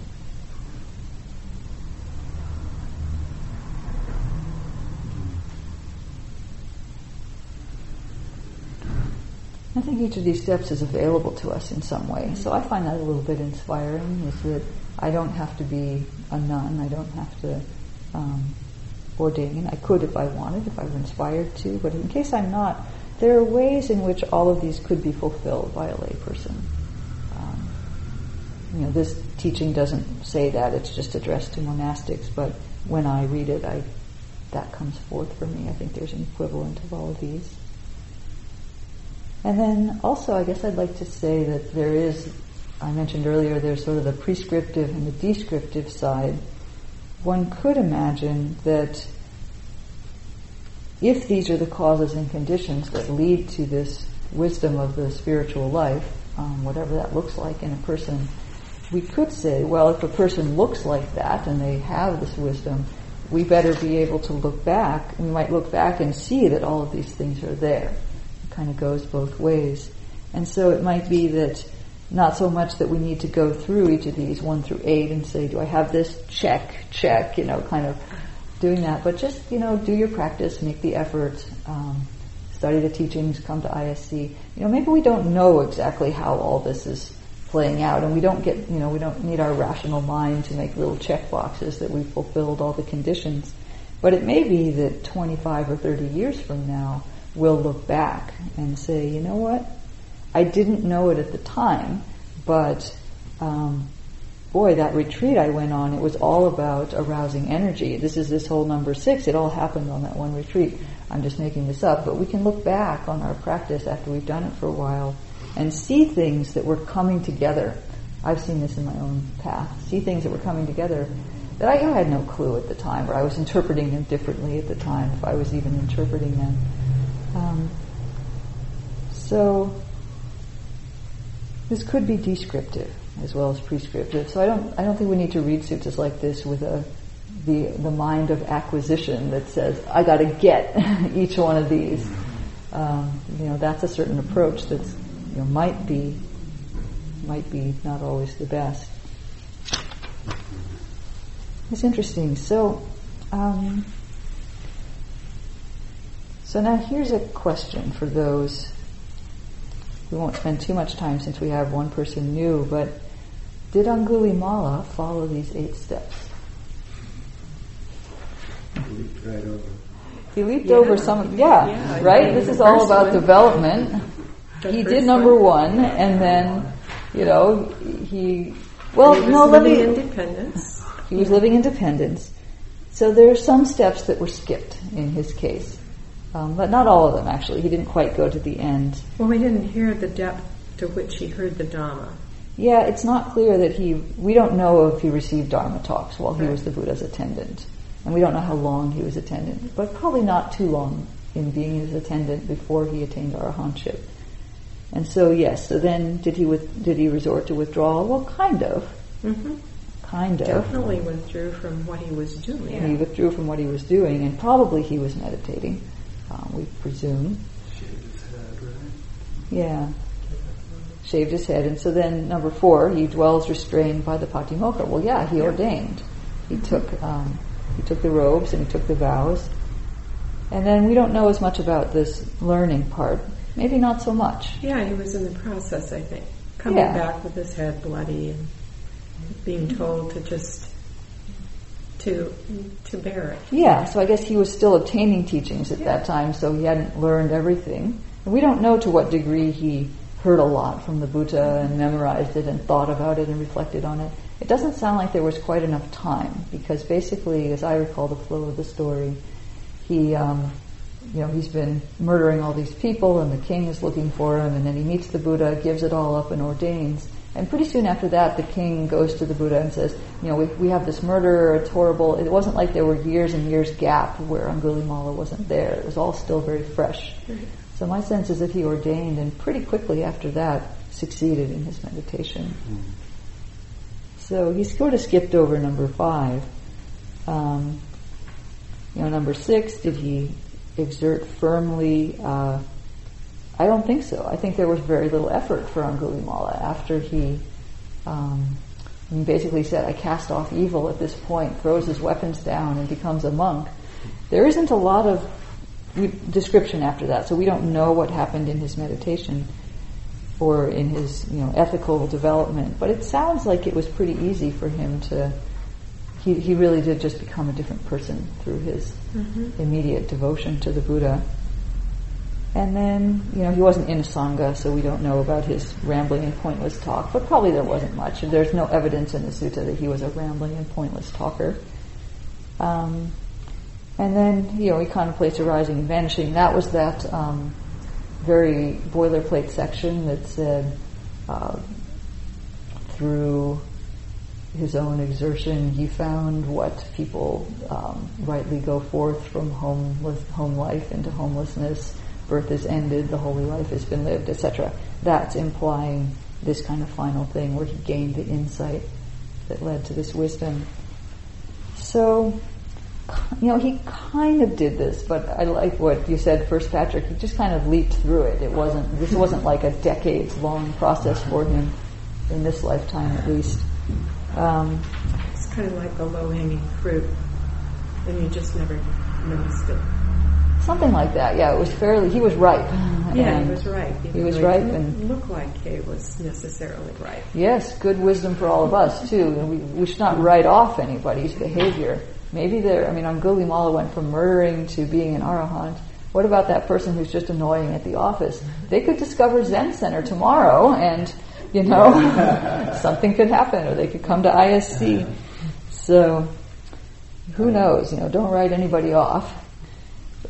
I think each of these steps is available to us in some way. So I find that a little bit inspiring is that I don't have to be a nun. I don't have to um, ordain. I could if I wanted, if I were inspired to. But in case I'm not, there are ways in which all of these could be fulfilled by a layperson. You know, this teaching doesn't say that. It's just addressed to monastics. But when I read it, I that comes forth for me. I think there's an equivalent of all of these. And then also, I guess I'd like to say that there is, I mentioned earlier, there's sort of the prescriptive and the descriptive side. One could imagine that if these are the causes and conditions that lead to this wisdom of the spiritual life, um, whatever that looks like in a person, we could say, well, if a person looks like that and they have this wisdom, we better be able to look back. We might look back and see that all of these things are there It kind of goes both ways. And so it might be that not so much that we need to go through each of these one through eight and say, do I have this? Check, check, you know, kind of doing that. But just, you know, do your practice, make the effort, um, study the teachings, come to ISC. You know, maybe we don't know exactly how all this is playing out and we don't get, you know, we don't need our rational mind to make little check boxes that we've fulfilled all the conditions. But it may be that 25 or 30 years from now, we'll look back and say, you know what? I didn't know it at the time, but um, boy, that retreat I went on, it was all about arousing energy. This is this whole number six. It all happened on that one retreat. I'm just making this up, but we can look back on our practice after we've done it for a while and see things that were coming together. I've seen this in my own path. See things that were coming together that I, had no clue at the time, or I was interpreting them differently at the time, if I was even interpreting them. Um, so this could be descriptive as well as prescriptive. So I don't I don't think we need to read suttas like this with a the the mind of acquisition that says I got to get each one of these. Um, you know that's a certain approach that you know might be might be not always the best. It's interesting. So. Um, so now here's a question for those. We won't spend too much time since we have one person new, but did Angulimala follow these eight steps? He leaped right over. He leaped Yeah. over some, yeah, Yeah, right? I This is all about one- development. He did number one. one, and then, you know, he, well, He no, let living me, independence. he was living independence. So there are some steps that were skipped in his case. Um, but not all of them, actually. He didn't quite go to the end. Well, we didn't hear the depth to which he heard the Dhamma. Yeah, it's not clear that he, we don't know if he received Dharma talks while he Right. was the Buddha's attendant. And we don't know how long he was attendant, but probably not too long in being his attendant before he attained arahantship. And so, yes, so then did he, with, did he resort to withdrawal? Well, kind of. hmm Kind of. Definitely withdrew from what he was doing. He withdrew from what he was doing, and probably he was meditating, uh, we presume. Shaved his head, right? Yeah. Shaved his head. And so then number four, he dwells restrained by the patimokkha. Well, yeah, he ordained. He took, um, he took the robes and he took the vows. And then we don't know as much about this learning part. Maybe not so much. Yeah, he was in the process, I think. Coming Yeah. back with his head bloody and being told to just to to bear it. Yeah, so I guess he was still obtaining teachings at that time, so he hadn't learned everything. And we don't know to what degree he heard a lot from the Buddha and memorized it and thought about it and reflected on it. It doesn't sound like there was quite enough time because basically, as I recall the flow of the story, he, um, you know, he's been murdering all these people and the king is looking for him and then he meets the Buddha, gives it all up and ordains. And pretty soon after that, the king goes to the Buddha and says, you know, we, we have this murder, it's horrible. It wasn't like there were years and years gap where Angulimala wasn't there. It was all still very fresh. So my sense is that he ordained and pretty quickly after that succeeded in his meditation. So he sort of skipped over number five. Um, you know, number six, did he exert firmly? Uh, I don't think so. I think there was very little effort for Angulimala after he um, basically said, I cast off evil at this point, throws his weapons down and becomes a monk. There isn't a lot of description after that, so we don't know what happened in his meditation or in his you know ethical development. But it sounds like it was pretty easy for him to. He, he really did just become a different person through his mm-hmm. immediate devotion to the Buddha. And then, you know, he wasn't in a sangha, so we don't know about his rambling and pointless talk, but probably there wasn't much. There's no evidence in the sutta that he was a rambling and pointless talker. Um, and then, you know, he contemplates arising and vanishing. That was that um, very boilerplate section that said, uh, through his own exertion, he found what people um, rightly go forth from homeless, home life into homelessness birth is ended, the holy life has been lived, etc. That's implying this kind of final thing where he gained the insight that led to this wisdom. So, you know, he kind of did this, but I like what you said first, Patrick. He just kind of leaped through it. It wasn't, this wasn't like a decades long process for him in this lifetime at least. Um, it's kind of like the low hanging fruit, and you just never noticed it. Something like that. Yeah, it was fairly. He was ripe. Yeah, he was ripe. He was ripe and looked like he was necessarily ripe. Yes, good wisdom for all of us too. We, we should not write off anybody's behavior. Maybe there. I mean, Angulimala went from murdering to being an arahant. What about that person who's just annoying at the office? They could discover Zen Center tomorrow, and you know, something could happen, or they could come to ISC. So, who knows? You know, don't write anybody off.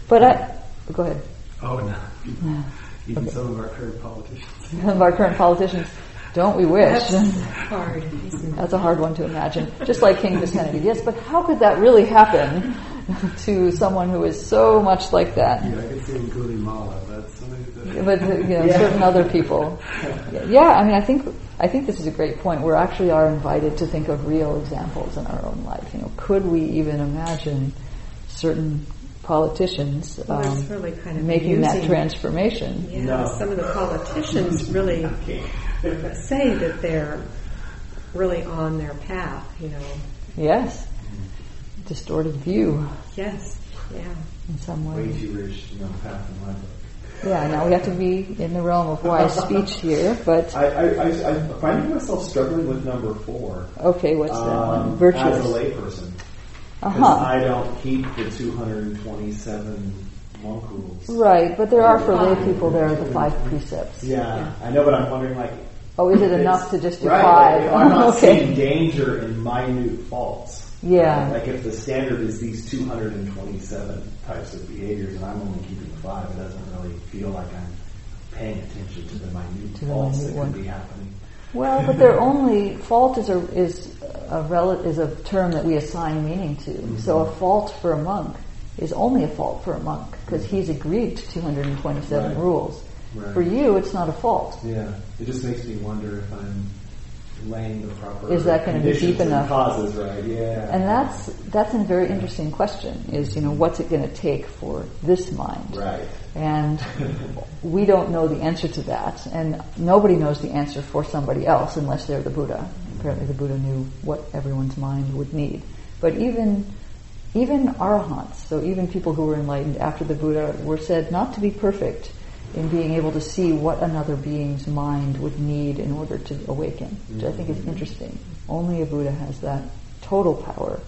But I, go ahead. Oh no. Even okay. some of our current politicians. Some of our current politicians. Don't we wish? That's hard. That's a hard one to imagine. Just like King Pasenadi. Yes, but how could that really happen to someone who is so much like that? Yeah, I could see Mala, but somebody that... But you know, yeah. certain other people. Yeah, I mean, I think I think this is a great point. We actually are invited to think of real examples in our own life. You know, could we even imagine certain politicians well, um, really kind of making that transformation. Yeah, no. some of the politicians really say that they're really on their path, you know. Yes. Distorted view. Yes. Yeah. In some way. Way too rich to know path in my book. Yeah, now we have to be in the realm of wise speech here, but I, I, I, I find myself struggling with number four. Okay, what's that um, one? Virtuous. As a layperson. Because Uh-huh. I don't keep the 227 monk rules. Right, but there are for lay people, there are the five precepts. Yeah, I know, but I'm wondering, like, Oh, is it enough to just do right, five? like, I'm not okay. seeing danger in minute faults. Yeah. Like if the standard is these 227 types of behaviors and I'm only keeping five, it doesn't really feel like I'm paying attention to the minute To the faults minute that one. could be happening. Well, but they're only fault is a is a rel- is a term that we assign meaning to. Mm-hmm. So a fault for a monk is only a fault for a monk because he's agreed to 227 Right. rules. Right. For you, it's not a fault. Yeah, it just makes me wonder if I'm laying the proper Is that gonna be deep enough? Causes, right? Yeah. And that's that's a very interesting question. Is you know what's it going to take for this mind? right. And we don't know the answer to that, and nobody knows the answer for somebody else unless they're the Buddha. Apparently, the Buddha knew what everyone's mind would need. But even even arahants, so even people who were enlightened after the Buddha, were said not to be perfect in being able to see what another being's mind would need in order to awaken, which I think is mm-hmm. interesting. Only a Buddha has that total power.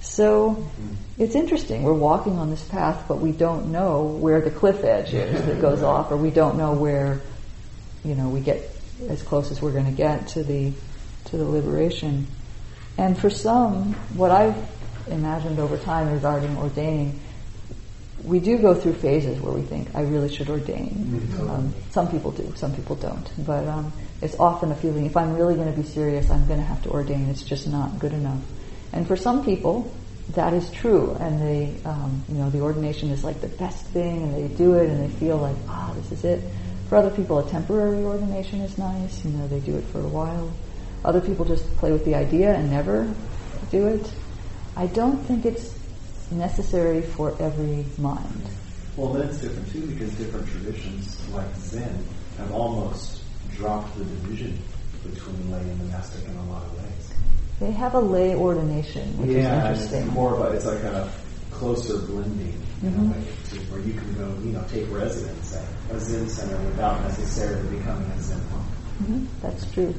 So mm-hmm. it's interesting. We're walking on this path, but we don't know where the cliff edge is that goes off, or we don't know where, you know, we get as close as we're going to get to the to the liberation. And for some, what I've imagined over time regarding ordaining, we do go through phases where we think, I really should ordain. Mhm. Um, some people do, some people don't. But um, it's often a feeling, if I'm really going to be serious, I'm going to have to ordain. It's just not good enough. And for some people, that is true, and they, um, you know, the ordination is like the best thing, and they do it, and they feel like, ah, this is it. For other people, a temporary ordination is nice. You know, they do it for a while. Other people just play with the idea and never do it. I don't think it's necessary for every mind. Well, that's different too because different traditions, like Zen, have almost dropped the division between lay and monastic in a lot of ways. They have a lay ordination, which yeah, is interesting. it's more of a, it's like a closer blending in Mhm. a way where you can go, you know, take residence at a Zen center without necessarily becoming a Zen monk. hmm That's true.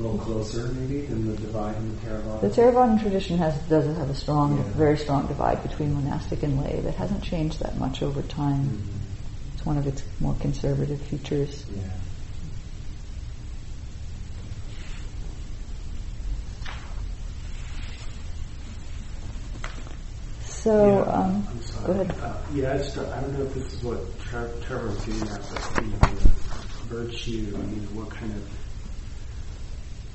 A little closer maybe than the divide in the Theravada. The Theravadan tradition has does have a strong, Yeah. very strong divide between monastic and lay that hasn't changed that much over time. Mhm. It's one of its more conservative features. Yeah. So, Yeah, um, I'm sorry. go ahead. Uh, yeah, I just don't, I don't know if this is what Tre- Trevor was getting at, but you know, the virtue. You know, what kind of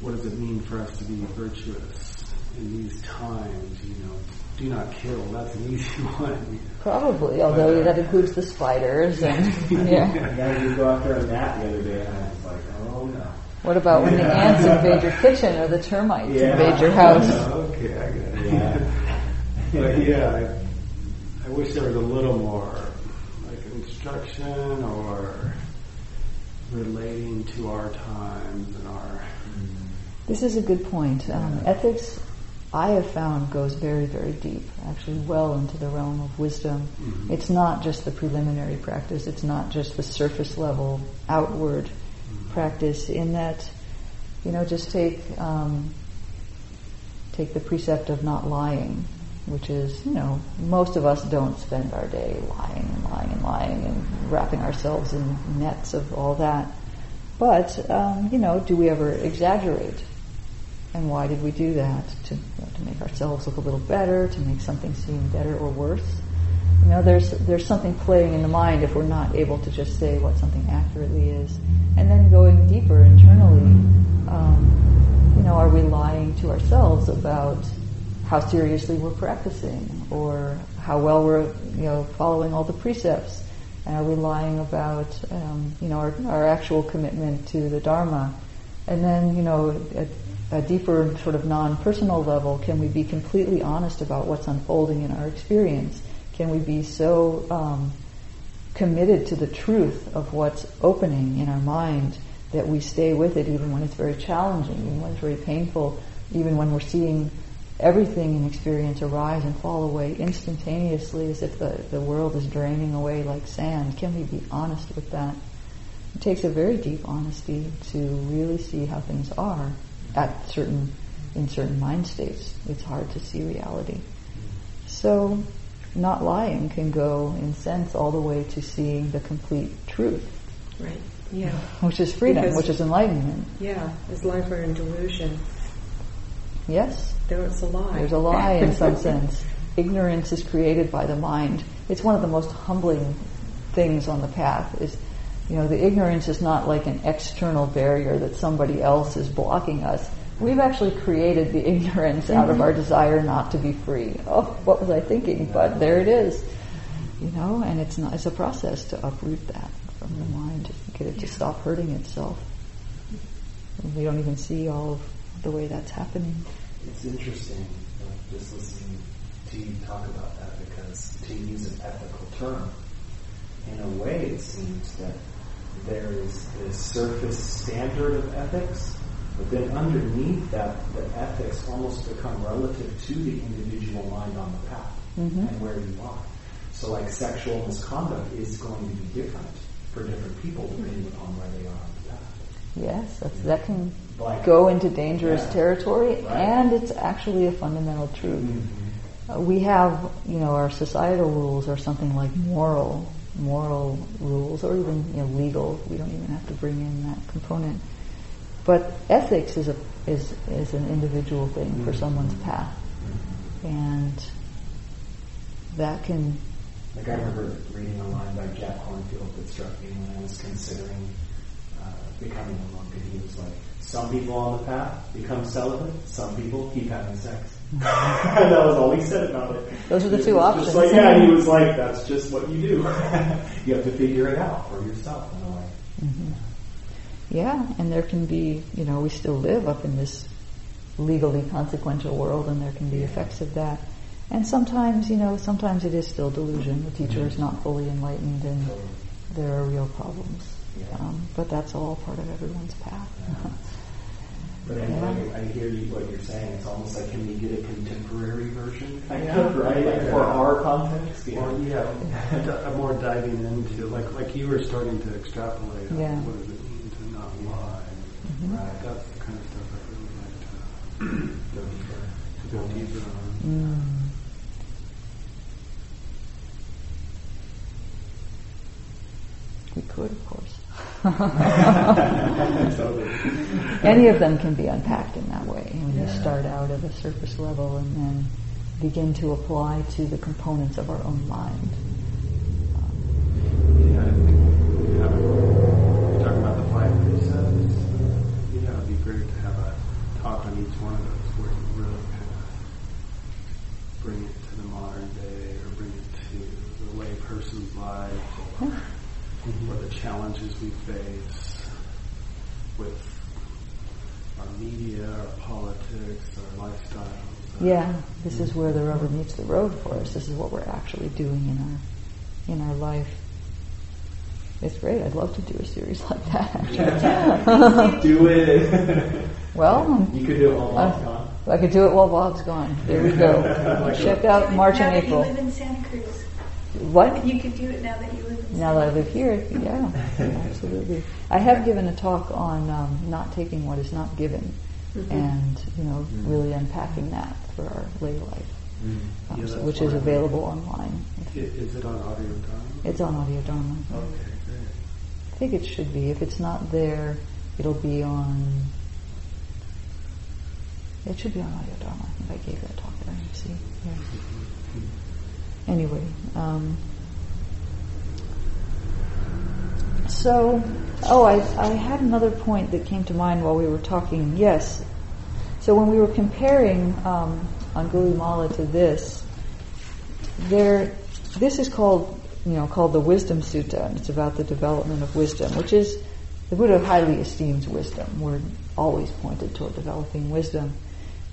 what does it mean for us to be virtuous in these times? You know, do not kill. That's an easy one. Probably, although that includes the spiders and yeah. Yeah, you go out there and gnat the other day, and I was like, oh no. What about when the ants invade your kitchen or the termites Yeah. invade your house? okay, I get it. Yeah. but yeah, I, I wish there was a little more like instruction or relating to our times and our. This is a good point. Um, ethics, I have found, goes very, very deep, actually well into the realm of wisdom. Mhm. It's not just the preliminary practice, it's not just the surface level, outward practice, in that, you know, just take, um, take the precept of not lying, which is, you know, most of us don't spend our day lying and lying and lying and wrapping ourselves in nets of all that. But, um, you know, do we ever exaggerate? And why did we do that? To, you know, to make ourselves look a little better, to make something seem better or worse? You know, there's, there's something playing in the mind if we're not able to just say what something accurately is. And then going deeper internally, um, you know, are we lying to ourselves about how seriously we're practicing or how well we're, you know, following all the precepts? And are we lying about, um, you know, our, our actual commitment to the Dharma? And then, you know, a deeper sort of non-personal level, can we be completely honest about what's unfolding in our experience? Can we be so um, committed to the truth of what's opening in our mind that we stay with it even when it's very challenging, even when it's very painful, even when we're seeing everything in experience arise and fall away instantaneously as if the, the world is draining away like sand. Can we be honest with that? It takes a very deep honesty to really see how things are at certain in certain mind states. It's hard to see reality. So not lying can go in sense all the way to seeing the complete truth, Right. Yeah. which is freedom, Because- which is enlightenment. Yeah. As life are in delusion, Yes, There's a lie. there's a lie in some sense. Ignorance is created by the mind. It's one of the most humbling things on the path is you know, the ignorance is not like an external barrier that somebody else is blocking us. We've actually created the ignorance out of our desire not to be free. Oh, what was I thinking? But there it is. You know, and it's not, it's a process to uproot that from the mind, to get it to stop hurting itself. And we don't even see all of the way that's happening. It's interesting uh, just listening to you talk about that because to use an ethical term, in a way it seems that there is this surface standard of ethics, but then underneath that, the ethics almost become relative to the individual mind on the path Mhm. and where you are. So like sexual misconduct is going to be different for different people depending upon where they are on the path. Yes, that's, that can Like- go into dangerous Yeah. territory, Right. and it's actually a fundamental truth. Uh, we have, you know, our societal rules are something like moral, moral rules, or even you know, legal. We don't even have to bring in that component. But ethics is a is is an individual thing for someone's path, and that can Like I remember reading a line by Jack Kornfield that struck me when I was considering uh, becoming a monk, and he was like, "Some people on the path become celibate. Some people keep having sex." And that was all he said about it. Those are the It two options. Just like yeah, he was like, "That's just what you do. you have to figure it out for yourself in a way." Mm-hmm. Yeah, and there can be, you know, we still live up in this legally consequential world, and there can be effects of that. And sometimes, you know, sometimes it is still delusion. The teacher is not fully enlightened, and there are real problems. Um, but that's all part of everyone's path. But Yeah. anyway, I hear you what you're saying. It's almost like can we get a contemporary version, kind Yeah. of, right? Like for our context. Or yeah, d- more diving into like like you were starting to extrapolate. on Yeah. What does it mean to not lie? Mhm. Right. That's the kind of stuff I really like to, Go deeper. to go deeper on. Mm. We could, of course. Any of them can be unpacked in that way. Mean, Yeah. they start out at a surface level and then begin to apply to the components of our own mind. Yeah, I think we have a, you're talking about the five precepts. Yeah, it'd be great to have a talk on each one of those where you really kind of bring it to the modern day or bring it to the lay person's life or, or the challenges we face with our media, our politics, our lifestyles. Yeah, this is where the rubber meets the road for us. This is what we're actually doing in our in our life. It's great. I'd love to do a series like that. Do it. well, you could do it while Bob's Uh, gone. I could do it while Bob's gone. There we go. Check out March now and that April. you live in Santa Cruz, What? you could do it now that you live in Now that I live here, yeah, absolutely. I have given a talk on um, not taking what is not given, and you know, really unpacking that for our lay life, um, Yeah, so- which is wonderful. available online. Is it on audio time? It's on Audio Dharma. Okay, great. I think it should be. If it's not there, it'll be on. It should be on Audio Dharma. I think I gave that talk there. You see, yeah. Anyway, um, so oh, I I had another point that came to mind while we were talking. Yes, so when we were comparing um, Angulimala to this, there, this is called, you know, called the Wisdom Sutta, and it's about the development of wisdom, which is the Buddha highly esteems wisdom. We're always pointed toward developing wisdom,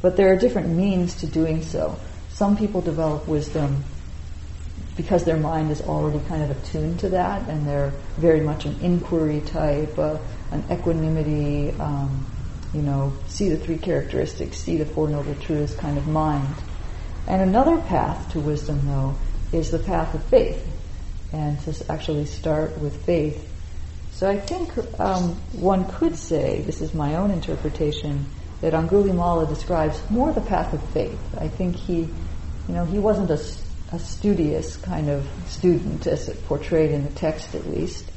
but there are different means to doing so. Some people develop wisdom because their mind is already kind of attuned to that, and they're very much an inquiry type, uh, an equanimity, um, you know, see the three characteristics, see the four noble truths kind of mind. And another path to wisdom, though, is the path of faith, and to actually start with faith. So I think um, one could say, this is my own interpretation, that Angulimala describes more the path of faith. I think he, you know, he wasn't a, a studious kind of student, as it portrayed in the text at least,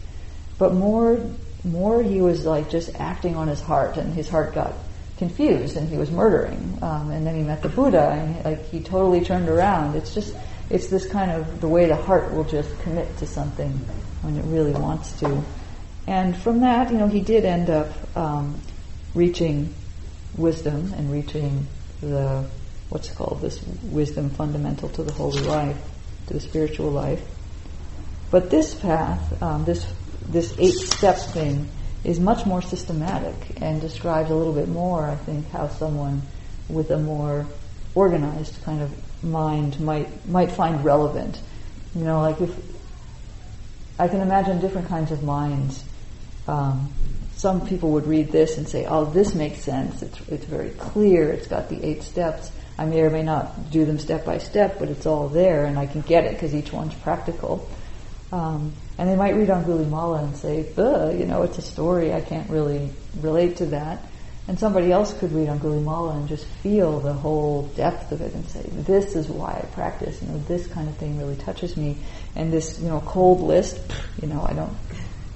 but more, more he was like just acting on his heart, and his heart got confused, and he was murdering. Um, and then he met the Buddha, and like he totally turned around. It's just, it's this kind of the way the heart will just commit to something when it really wants to. And from that, you know, he did end up um, reaching wisdom and reaching the what's called this wisdom fundamental to the holy life, to the spiritual life. But this path, um, this this eight step thing, is much more systematic and describes a little bit more, I think, how someone with a more organized kind of mind might might find relevant. You know, like if I can imagine different kinds of minds. Um, some people would read this and say, "Oh, this makes sense. It's it's very clear. It's got the eight steps. I may or may not do them step by step, but it's all there, and I can get it because each one's practical." Um, and they might read Angulimala and say, you know, it's a story. I can't really relate to that. And somebody else could read Angulimala and just feel the whole depth of it and say, this is why I practice. You know, this kind of thing really touches me. And this, you know, cold list, you know, I don't,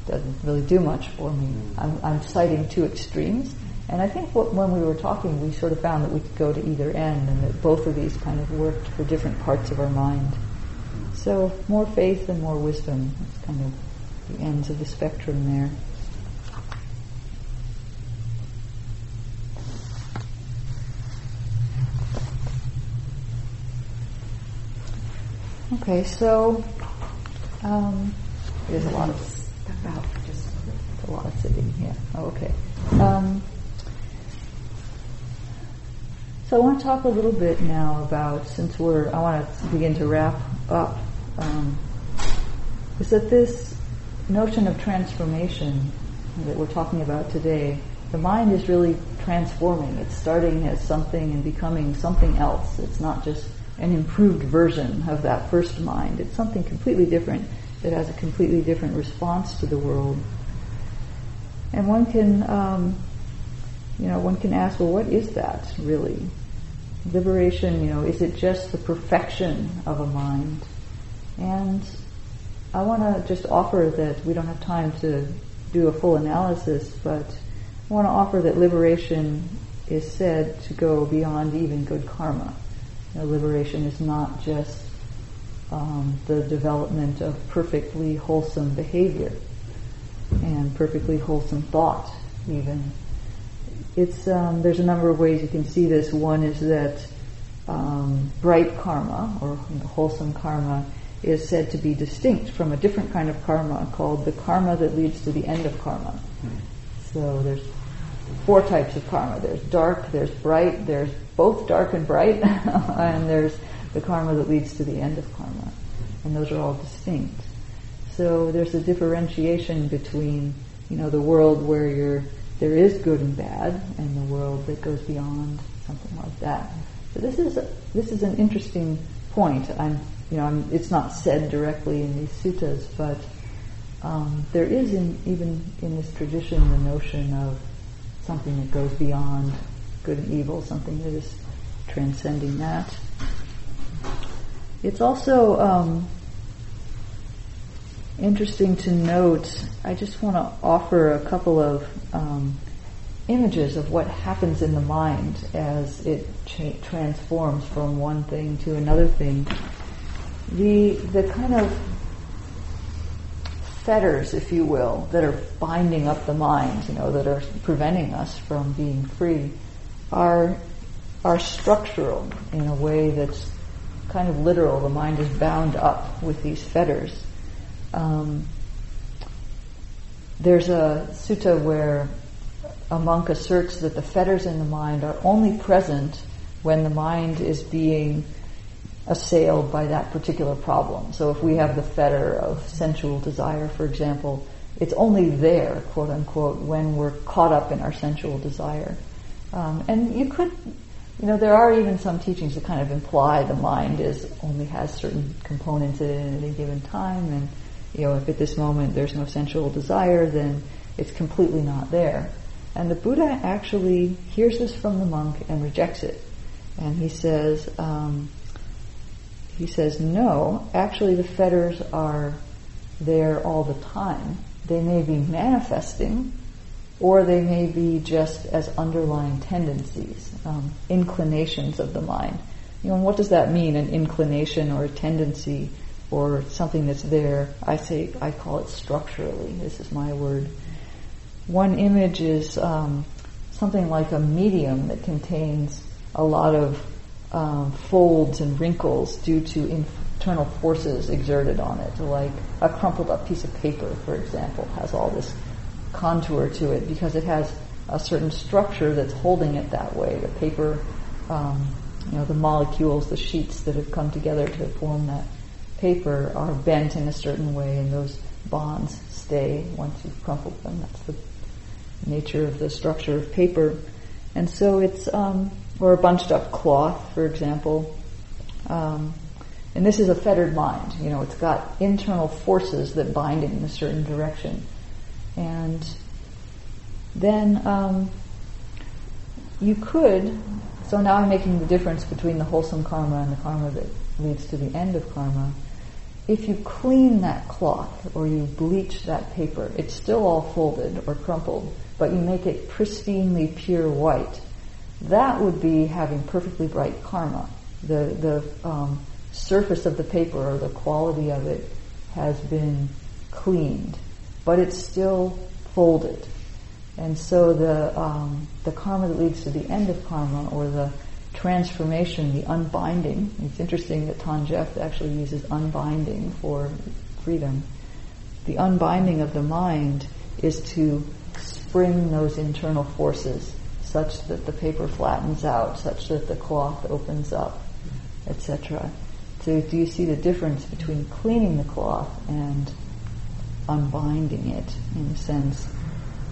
doesn't really do much for me. I'm, I'm citing two extremes. And I think what, when we were talking, we sort of found that we could go to either end and that both of these kind of worked for different parts of our mind. So more faith and more wisdom. That's kind of the ends of the spectrum there. Okay, so um, there's a lot of stuff out. Just a lot of sitting here. Oh, okay. Um, so I want to talk a little bit now about, since we're, I want to begin to wrap up, um, is that this notion of transformation that we're talking about today, the mind is really transforming. It's starting as something and becoming something else. It's not just an improved version of that first mind. It's something completely different that has a completely different response to the world. And one can, um, you know, one can ask, well, what is that really? Liberation, you know, is it just the perfection of a mind? And I want to just offer that we don't have time to do a full analysis, but I want to offer that liberation is said to go beyond even good karma. You know, liberation is not just um, the development of perfectly wholesome behavior and perfectly wholesome thought, even. It's um, there's a number of ways you can see this. One is that um, bright karma or you know, wholesome karma is said to be distinct from a different kind of karma called the karma that leads to the end of karma. So there's four types of karma. There's dark, there's bright, there's both dark and bright, and there's the karma that leads to the end of karma. And those are all distinct. So there's a differentiation between, you know, the world where you're, there is good and bad, and the world that goes beyond something like that. So this is, this is an interesting point. I'm you know, I'm, it's not said directly in these suttas, but um, there is in, even in this tradition the notion of something that goes beyond good and evil, something that is transcending that. It's also um, interesting to note, I just want to offer a couple of um, images of what happens in the mind as it cha- transforms from one thing to another thing the the kind of fetters, if you will, that are binding up the mind, you know, that are preventing us from being free, are are structural in a way that's kind of literal. The mind is bound up with these fetters. Um, there's a sutta where a monk asserts that the fetters in the mind are only present when the mind is being assailed by that particular problem. So if we have the fetter of sensual desire, for example, it's only there, quote unquote, when we're caught up in our sensual desire. Um, and you could, you know, there are even some teachings that kind of imply the mind is only has certain components in it at any given time, and you know, if at this moment there's no sensual desire, then it's completely not there. And the Buddha actually hears this from the monk and rejects it, and he says. Um, he says, no, actually the fetters are there all the time. They may be manifesting, or they may be just as underlying tendencies, um, inclinations of the mind. You know, what does that mean, an inclination or a tendency or something that's there? I say, I call it structurally. This is my word. One image is um, something like a medium that contains a lot of um, folds and wrinkles due to internal forces exerted on it. Like a crumpled up piece of paper, for example, has all this contour to it because it has a certain structure that's holding it that way. The paper, um, you know, the molecules, the sheets that have come together to form that paper are bent in a certain way, and those bonds stay once you've crumpled them. That's the nature of the structure of paper. And so it's um, or a bunched up cloth, for example. Um, and this is a fettered mind. You know, it's got internal forces that bind it in a certain direction. And then um, you could, so now I'm making the difference between the wholesome karma and the karma that leads to the end of karma. If you clean that cloth or you bleach that paper, it's still all folded or crumpled, but you make it pristinely pure white that would be having perfectly bright karma. The, the um, surface of the paper or the quality of it has been cleaned, but it's still folded. And so the um, the karma that leads to the end of karma, or the transformation, the unbinding. It's interesting that Than Geoff actually uses unbinding for freedom. The unbinding of the mind is to spring those internal forces such that the paper flattens out, such that the cloth opens up, etc. So do you see the difference between cleaning the cloth and unbinding it in a sense?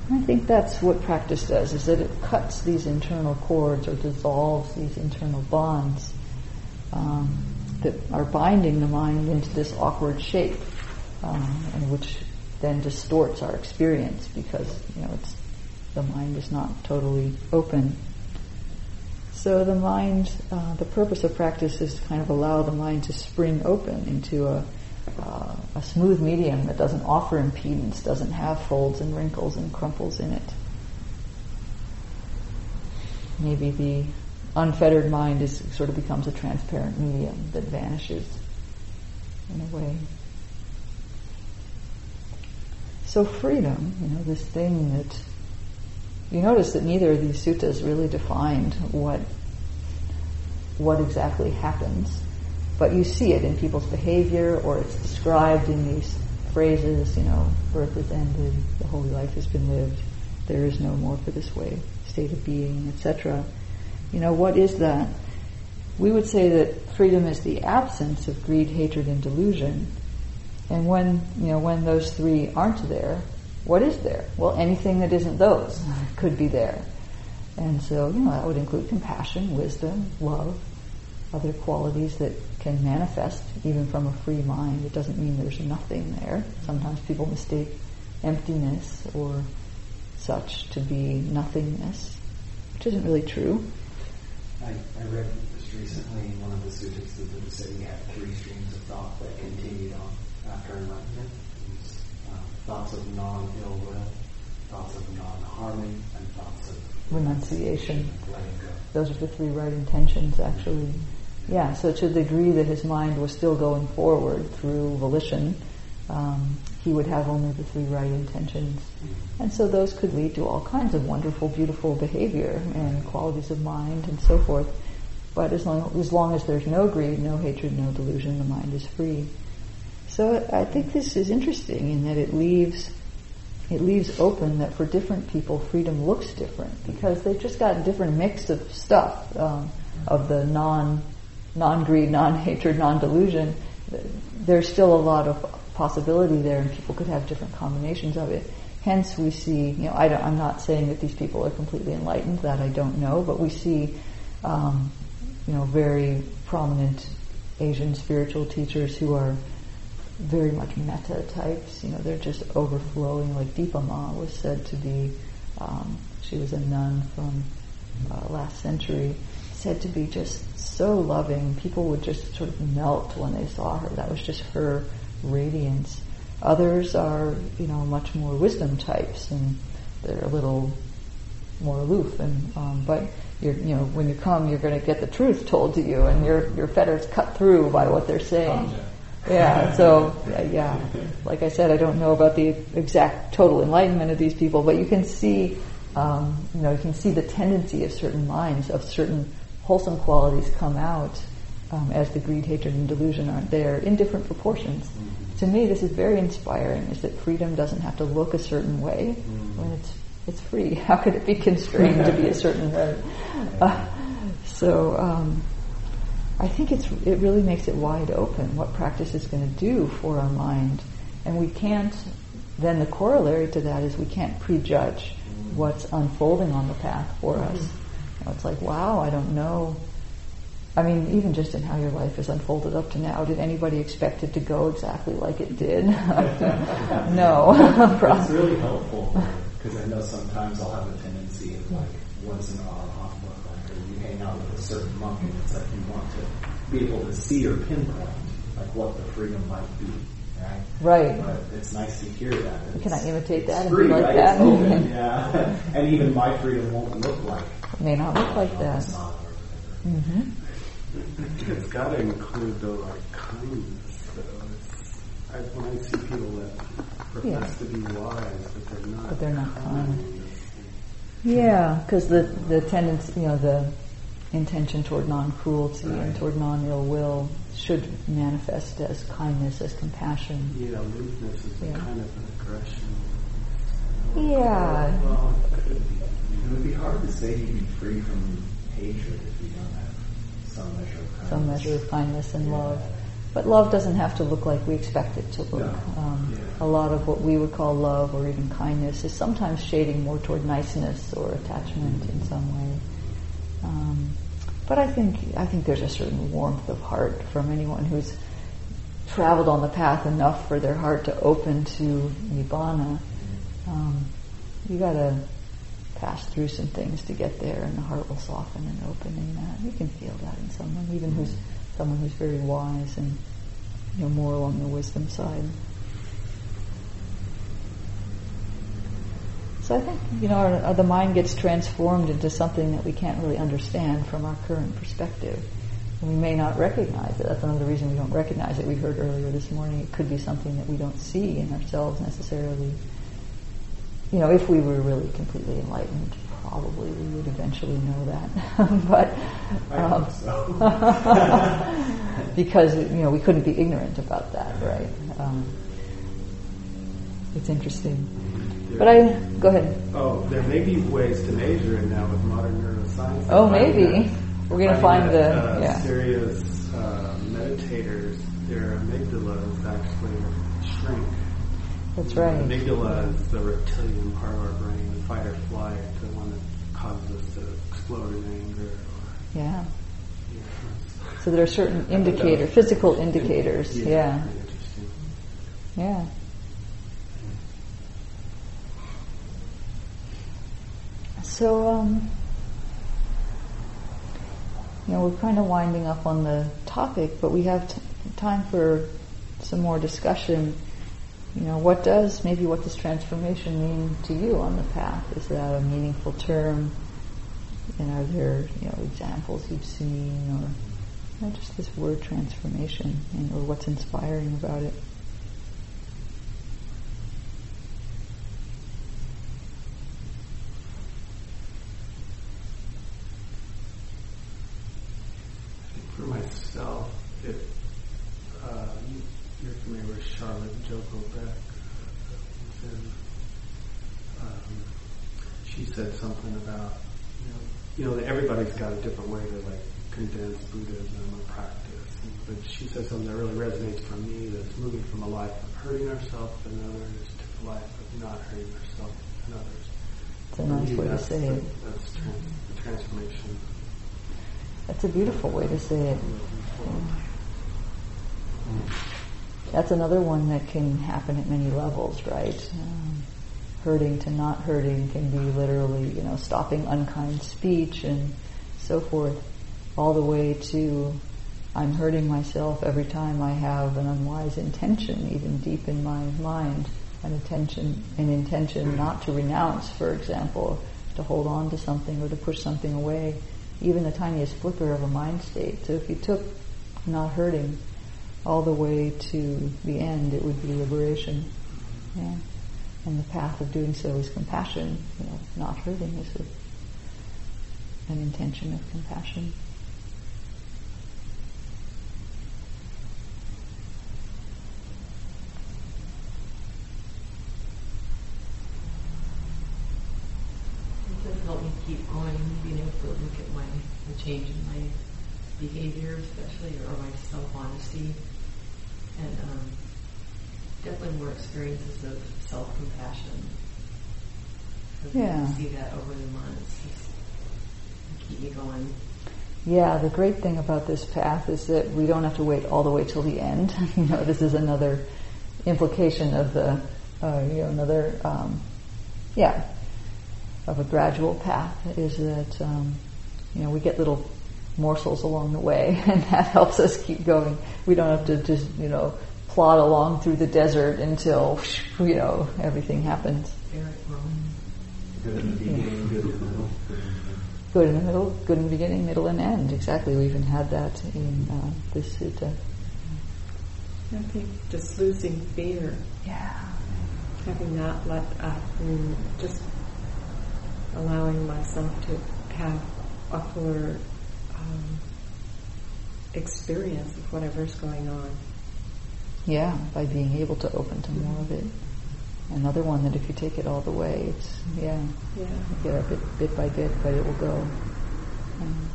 I think that's what practice does, is that it cuts these internal cords or dissolves these internal bonds um, that are binding the mind into this awkward shape, um, and which then distorts our experience because you know it's the mind is not totally open. So the mind, uh, the purpose of practice is to kind of allow the mind to spring open into a uh, a smooth medium that doesn't offer impedance, doesn't have folds and wrinkles and crumples in it. Maybe the unfettered mind is sort of becomes a transparent medium that vanishes in a way. So freedom, you know, this thing that you notice that neither of these suttas really defined what what exactly happens but you see it in people's behavior or it's described in these phrases, you know, birth is ended, the holy life has been lived, there is no more for this way, state of being, etc. You know, what is that? We would say that freedom is the absence of greed, hatred, and delusion. And when, you know, when those three aren't there, what is there? Well, anything that isn't those could be there. And so, you know, that would include compassion, wisdom, love, other qualities that can manifest even from a free mind. It doesn't mean there's nothing there. Sometimes people mistake emptiness or such to be nothingness, which isn't really true. I, I read just recently in one of the sutras that Buddha said he have three streams of thought that continued on after enlightenment. Was, uh, thoughts of non-ill will, thoughts of non-harming, and thoughts of renunciation. Those are the three right intentions, actually. Yeah, so to the degree that his mind was still going forward through volition, um, he would have only the three right intentions. And so those could lead to all kinds of wonderful, beautiful behavior and qualities of mind and so forth. But as long, as long as there's no greed, no hatred, no delusion, the mind is free. So I think this is interesting in that it leaves it leaves open that for different people freedom looks different because they've just got a different mix of stuff um, of the non non-greed, non-hatred, non-delusion, there's still a lot of possibility there and people could have different combinations of it. Hence we see, you know, I am not saying that these people are completely enlightened, that I don't know, but we see, um, you know, very prominent Asian spiritual teachers who are very much metta types, you know, they're just overflowing, like Dipa Ma was said to be, um, she was a nun from uh, last century, said to be just so loving. People would just sort of melt when they saw her. That was just her radiance. Others are, you know, much more wisdom types, and they're a little more aloof. And um, but you're, you know, when you come, you're going to get the truth told to you, and your your fetters cut through by what they're saying. Yeah. So yeah, like I said, I don't know about the exact total enlightenment of these people, but you can see, um, you know, you can see the tendency of certain minds of certain wholesome qualities come out um, as the greed, hatred, and delusion aren't there in different proportions. Mm-hmm. To me, this is very inspiring. Is that freedom doesn't have to look a certain way mm-hmm. when it's it's free. How could it be constrained to be a certain way? Uh, so um, I think it's it really makes it wide open what practice is going to do for our mind, and we can't. Then the corollary to that is we can't prejudge mm-hmm. what's unfolding on the path for us mm-hmm. It's like, wow, I don't know. I mean, even just in how your life has unfolded up to now, did anybody expect it to go exactly like it did? no. it's really helpful because I know sometimes I'll have a tendency of like, once in a while off book, like, or you hang out with a certain monk and it's like you want to be able to see or pinpoint like what the freedom might be. Right. Right. But it's nice to hear that. Can I imitate that and free, be like right? that? Open, yeah. and even my freedom won't look like may not look like this. Mm-hmm. It's got to include though like kindness. Though I, when I see people that profess to be wise, but they're not. But they're not kind. it's- Yeah, because the the tendency, you know, the intention toward non-cruelty and toward non-ill will should manifest as kindness, as compassion. Yeah, lewdness is Yeah. a kind of an aggression. Yeah, Well, it would be hard to say you'd be free from hatred if you don't have some measure of kindness. some measure of kindness and Yeah. love. But love doesn't have to look like we expect it to look. No. Um, Yeah. A lot of what we would call love or even kindness is sometimes shading more toward niceness or attachment in some way. Um, but I think I think there's a certain warmth of heart from anyone who's traveled on the path enough for their heart to open to nibbana. Um, you got to pass through some things to get there, and the heart will soften and open in that. You can feel that in someone, even who's someone who's very wise and you know more along the wisdom side. So I think you know our, our- the mind gets transformed into something that we can't really understand from our current perspective. We may not recognize it. That's another reason we don't recognize it. We heard earlier this morning it could be something that we don't see in ourselves necessarily. You know, if we were really completely enlightened, probably we would eventually know that. but um, so. because you know we couldn't be ignorant about that, right? Um, it's interesting. But I go ahead. Oh, there may be ways to measure it now with modern neuroscience. Oh, maybe. that- We're gonna finding find the- uh, yeah. serious uh, meditators, their amygdalas actually shrink. That's right. The amygdala is the reptilian part of our brain, the fight or flight, the one that causes us to explode in anger. Or, Yeah. So there are certain indicator, physical indicators. yeah, Yeah. Yeah. So, um, you know, we're kind of winding up on the topic, but we have t- time for some more discussion. You know, what does, maybe what does transformation mean to you on the path? Is that a meaningful term? And are there, you know, examples you've seen or you know, just this word transformation and, or what's inspiring about it? For myself, it, uh, you're familiar with Charlotte Joko Beck. uh, and, um, she said something about, you know, you know, that everybody's got a different way to like condense Buddhism or practice. But she said something that really resonates for me that's moving from a life of hurting ourselves and others to a life of not hurting ourselves and others. It's a nice way to say the- it. That's trans- the transformation. That's a beautiful way to say it. I'm looking for. That's another one that can happen at many levels, right? Um, hurting to not hurting can be literally, you know, stopping unkind speech and so forth, all the way to I'm hurting myself every time I have an unwise intention, even deep in my mind, an intention, an intention not to renounce, for example, to hold on to something or to push something away, even the tiniest flicker of a mind state. So if you took not hurting all the way to the end, it would be liberation. And the path of doing so is compassion. You know, not hurting is a, an intention of compassion. It does help me keep going, being able to look at my change in my behavior, especially, or my self-honesty, and um, definitely more experiences of self-compassion. I've been able to Yeah. see that over the months. Just keep me going. Yeah, the great thing about this path is that we don't have to wait all the way till the end. you know, this is another implication of the, uh, you know, another, um, yeah, of a gradual path is that, um, you know, we get little morsels along the way, and that helps us keep going. We don't have to just, you know, plod along through the desert until, you know, everything happens. Good in the beginning, good in the middle. good in the middle, good in the beginning, middle, and end. Exactly. We even had that in uh, this sutta. I think just losing fear, Yeah. having that let up, and just allowing myself to have a fuller um, experience of whatever's going on. Yeah, by being able to open to more of it. Another one that if you take it all the way, it's, yeah, Yeah. you get up bit, bit by bit, but it will go. Um,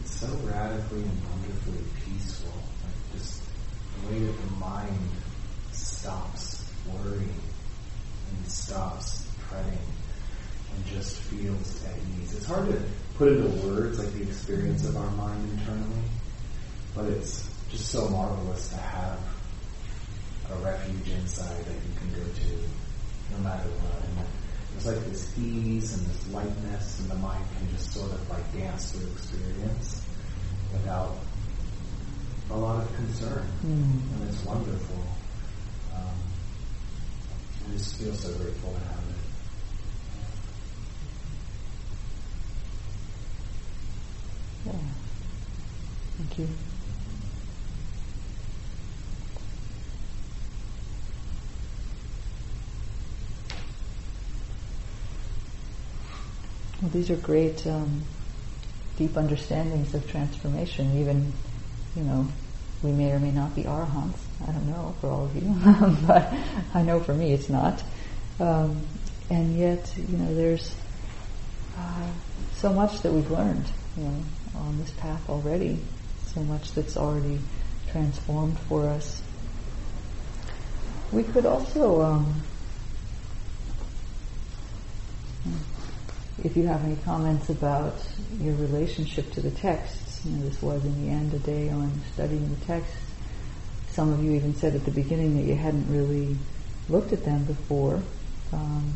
It's so radically and wonderfully peaceful. Like just the way that the mind stops worrying and stops fretting and just feels at ease. It's hard to put into words like the experience of our mind internally, but it's just so marvelous to have a refuge inside that you can go to no matter what. And there's like this ease and this lightness, and the mind can just sort of like dance through experience without a lot of concern. Mm. And it's wonderful. Um, I just feel so grateful to have it. Yeah. Thank you. Well, these are great, um, deep understandings of transformation. Even, you know, we may or may not be arahants. I don't know for all of you, but I know for me it's not. Um, and yet, you know, there's uh, so much that we've learned, you know, on this path already. So much that's already transformed for us. We could also, um, if you have any comments about your relationship to the texts, you know, this was in the end a day on studying the texts. Some of you even said at the beginning that you hadn't really looked at them before. Um,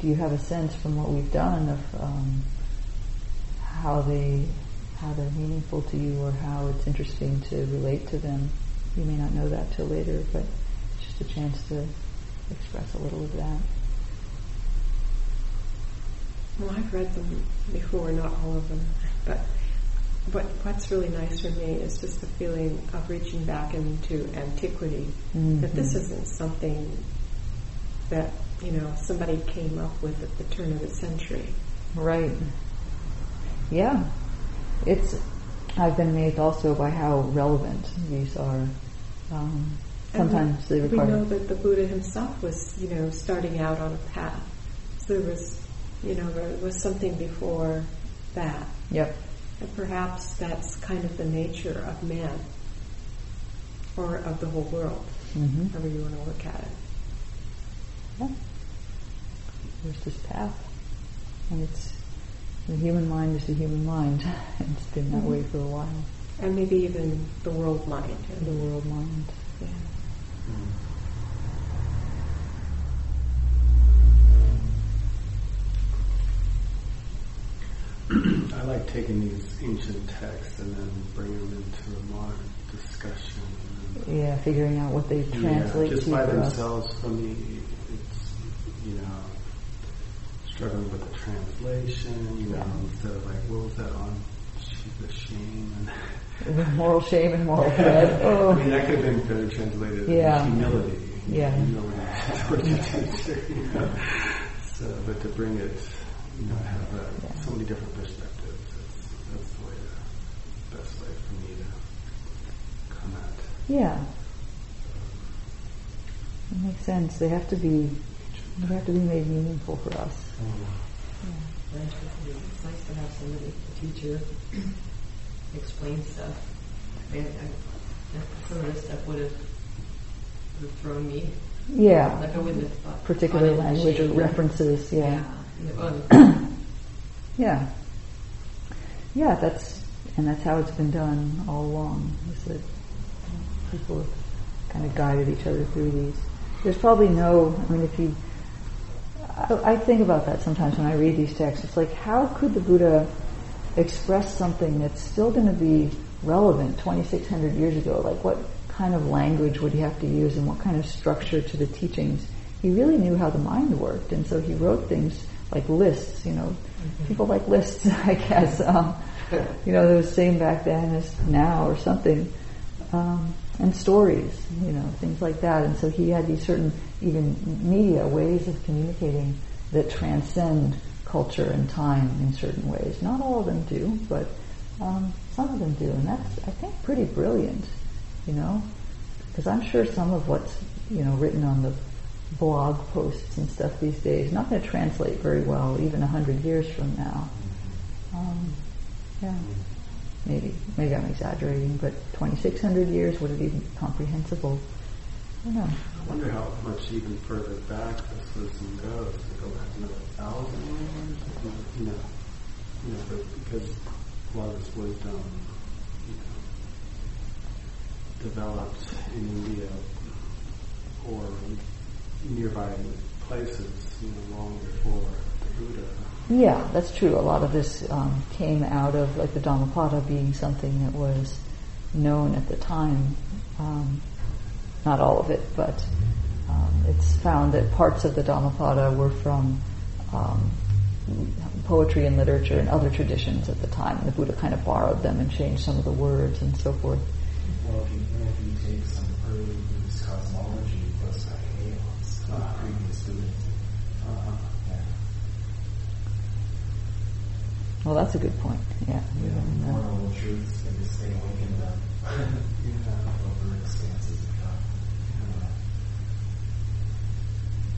do you have a sense from what we've done of um, how they how they're meaningful to you or how it's interesting to relate to them? You may not know that till later, but just a chance to express a little of that. Well, I've read them before, not all of them, but what what's really nice for me is just the feeling of reaching back into antiquity. That this Mhm. isn't something that you know somebody came up with at the turn of the century. Right. Yeah. It's, I've been amazed also by how relevant these are. Um, sometimes we, they we know that the Buddha himself was, you know, starting out on a path. So there was, you know, there was something before that. Yep. And perhaps that's kind of the nature of man, or of the whole world, hmm however you want to look at it. Yeah. There's this path. And it's, the human mind is the human mind. it's been that Mhm. way for a while. And maybe even the world mind. The world mind. Yeah. I like taking these ancient texts and then bringing them into a modern discussion. Yeah, figuring out what they translate yeah, just by for us. themselves for me, it's you know struggling with the translation. You know, Yeah. instead of like what was that on the shame and The moral shame and moral dread. Oh. I mean oh. that could have been better translated. Yeah. humility. Yeah. humility towards the teacher. You know, so but to bring it, you know, have uh, Yeah. so many different perspectives. That's that's the way to, best way for me to come at. Yeah. It makes sense. They have to be they have to be made meaningful for us. It's nice to have somebody, a teacher, explain stuff. I mean, I, some of this stuff would have, would have thrown me. Yeah. Like I wouldn't have thought. Particular language or references, yeah. Yeah. Yeah. Yeah, that's and that's how it's been done all along. Is that people have kind of guided each other through these. There's probably no. I mean, if you, I, I think about that sometimes when I read these texts. It's like, how could the Buddha express something that's still going to be relevant 2,600 years ago? Like, what kind of language would he have to use and what kind of structure to the teachings? He really knew how the mind worked, and so he wrote things like lists, you know. Mm-hmm. People like lists, I guess. Um, you know, they were the same back then as now or something. Um, and stories, you know, things like that. And so he had these certain, even media ways of communicating that transcend culture and time in certain ways. Not all of them do, but um, some of them do. And that's, I think, pretty brilliant, you know, because I'm sure some of what's, you know, written on the blog posts and stuff these days not going to translate very well even a hundred years from now. Um, yeah maybe maybe I'm exaggerating, but 2,600 years would it even be comprehensible? I don't know. I wonder how much even further back this wisdom goes. To go back another thousand years, you know, you know, but because a lot of this wisdom, you know, developed in India or nearby places, you know, long before the Buddha yeah, that's true. A lot of this um, came out of like the Dhammapada being something that was known at the time. Um, not all of it, but um, it's found that parts of the Dhammapada were from um, poetry and literature and other traditions at the time. And the Buddha kind of borrowed them and changed some of the words and so forth. Well, Well, that's a good point. Yeah. Yeah, moral truths and just stay awakened up over expanses of time.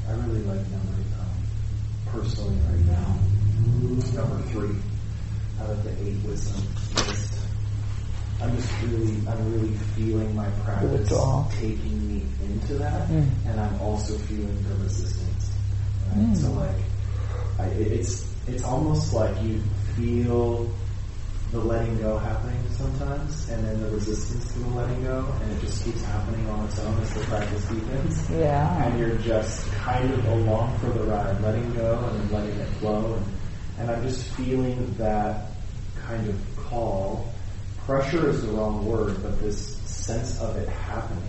I really like number, um, personally right now, number three out of the eight wisdom list. I'm just really, I'm really feeling my practice taking me into that, mm. and I'm also feeling the resistance. Right? Mm. So like, I, it's it's almost like you feel the letting go happening sometimes, and then the resistance to the letting go, and it just keeps happening on its own as the practice deepens. Yeah. And you're just kind of along for the ride, letting go and then letting it flow. And, and I'm just feeling that kind of call. Pressure is the wrong word, but this sense of it happening.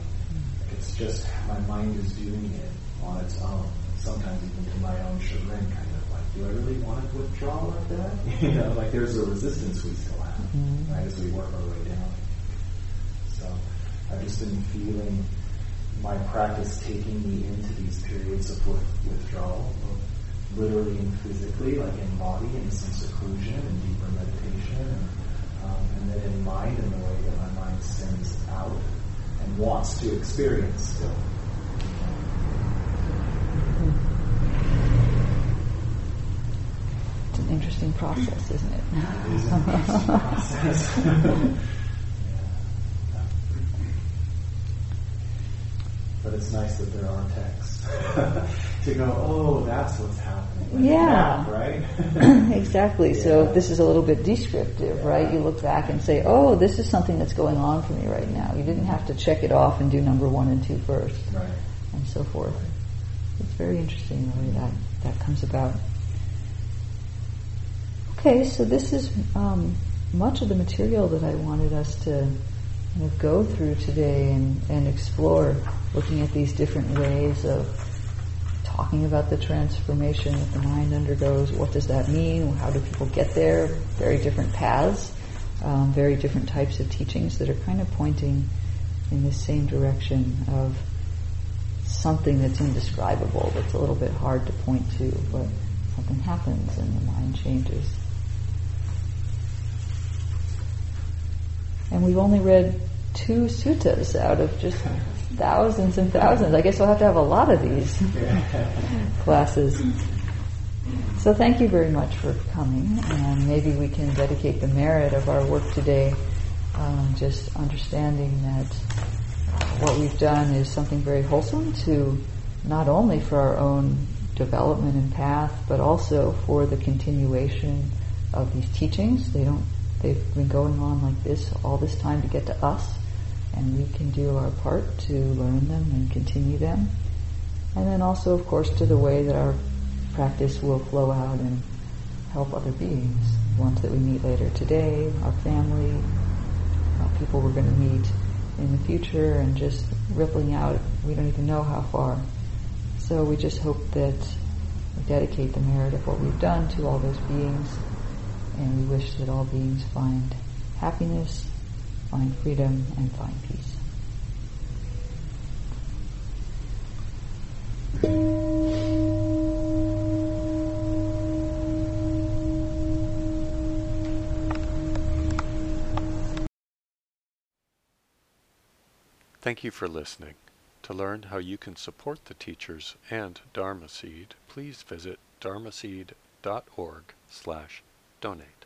It's just my mind is doing it on its own, sometimes even to my own chagrin, do I really want to withdraw like that? you know, like there's a resistance we still have, mm-hmm. right, as we work our way down. So I've just been feeling my practice taking me into these periods of withdrawal, literally and physically, like in body, in some seclusion and deeper meditation, and, um, and then in mind, in the way that my mind sends out and wants to experience still. an interesting process, isn't it? It is an interesting process. but it's nice that there are texts to go, oh, that's what's happening. Yeah. Right? exactly. Yeah. So this is a little bit descriptive, yeah. right? You look back and say, oh, this is something that's going on for me right now. You didn't have to check it off and do number one and two first. Right. And so forth. It's very interesting the way that, that comes about. Okay, so this is um, much of the material that I wanted us to kind of go through today and, and explore, looking at these different ways of talking about the transformation that the mind undergoes. What does that mean? How do people get there? Very different paths, um, very different types of teachings that are kind of pointing in the same direction of something that's indescribable, that's a little bit hard to point to, but something happens and the mind changes. And we've only read two suttas out of just thousands and thousands. I guess we'll have to have a lot of these classes. So thank you very much for coming, and maybe we can dedicate the merit of our work today, um, just understanding that what we've done is something very wholesome to not only for our own development and path, but also for the continuation of these teachings. They don't They've been going on like this all this time to get to us, and we can do our part to learn them and continue them. And then also, of course, to the way that our practice will flow out and help other beings, ones that we meet later today, our family, people we're going to meet in the future, and just rippling out. We don't even know how far. So we just hope that we dedicate the merit of what we've done to all those beings, and we wish that all beings find happiness, find freedom, and find peace. Thank you for listening. To learn how you can support the teachers and Dharma Seed, please visit dharmaseed.org slash donate.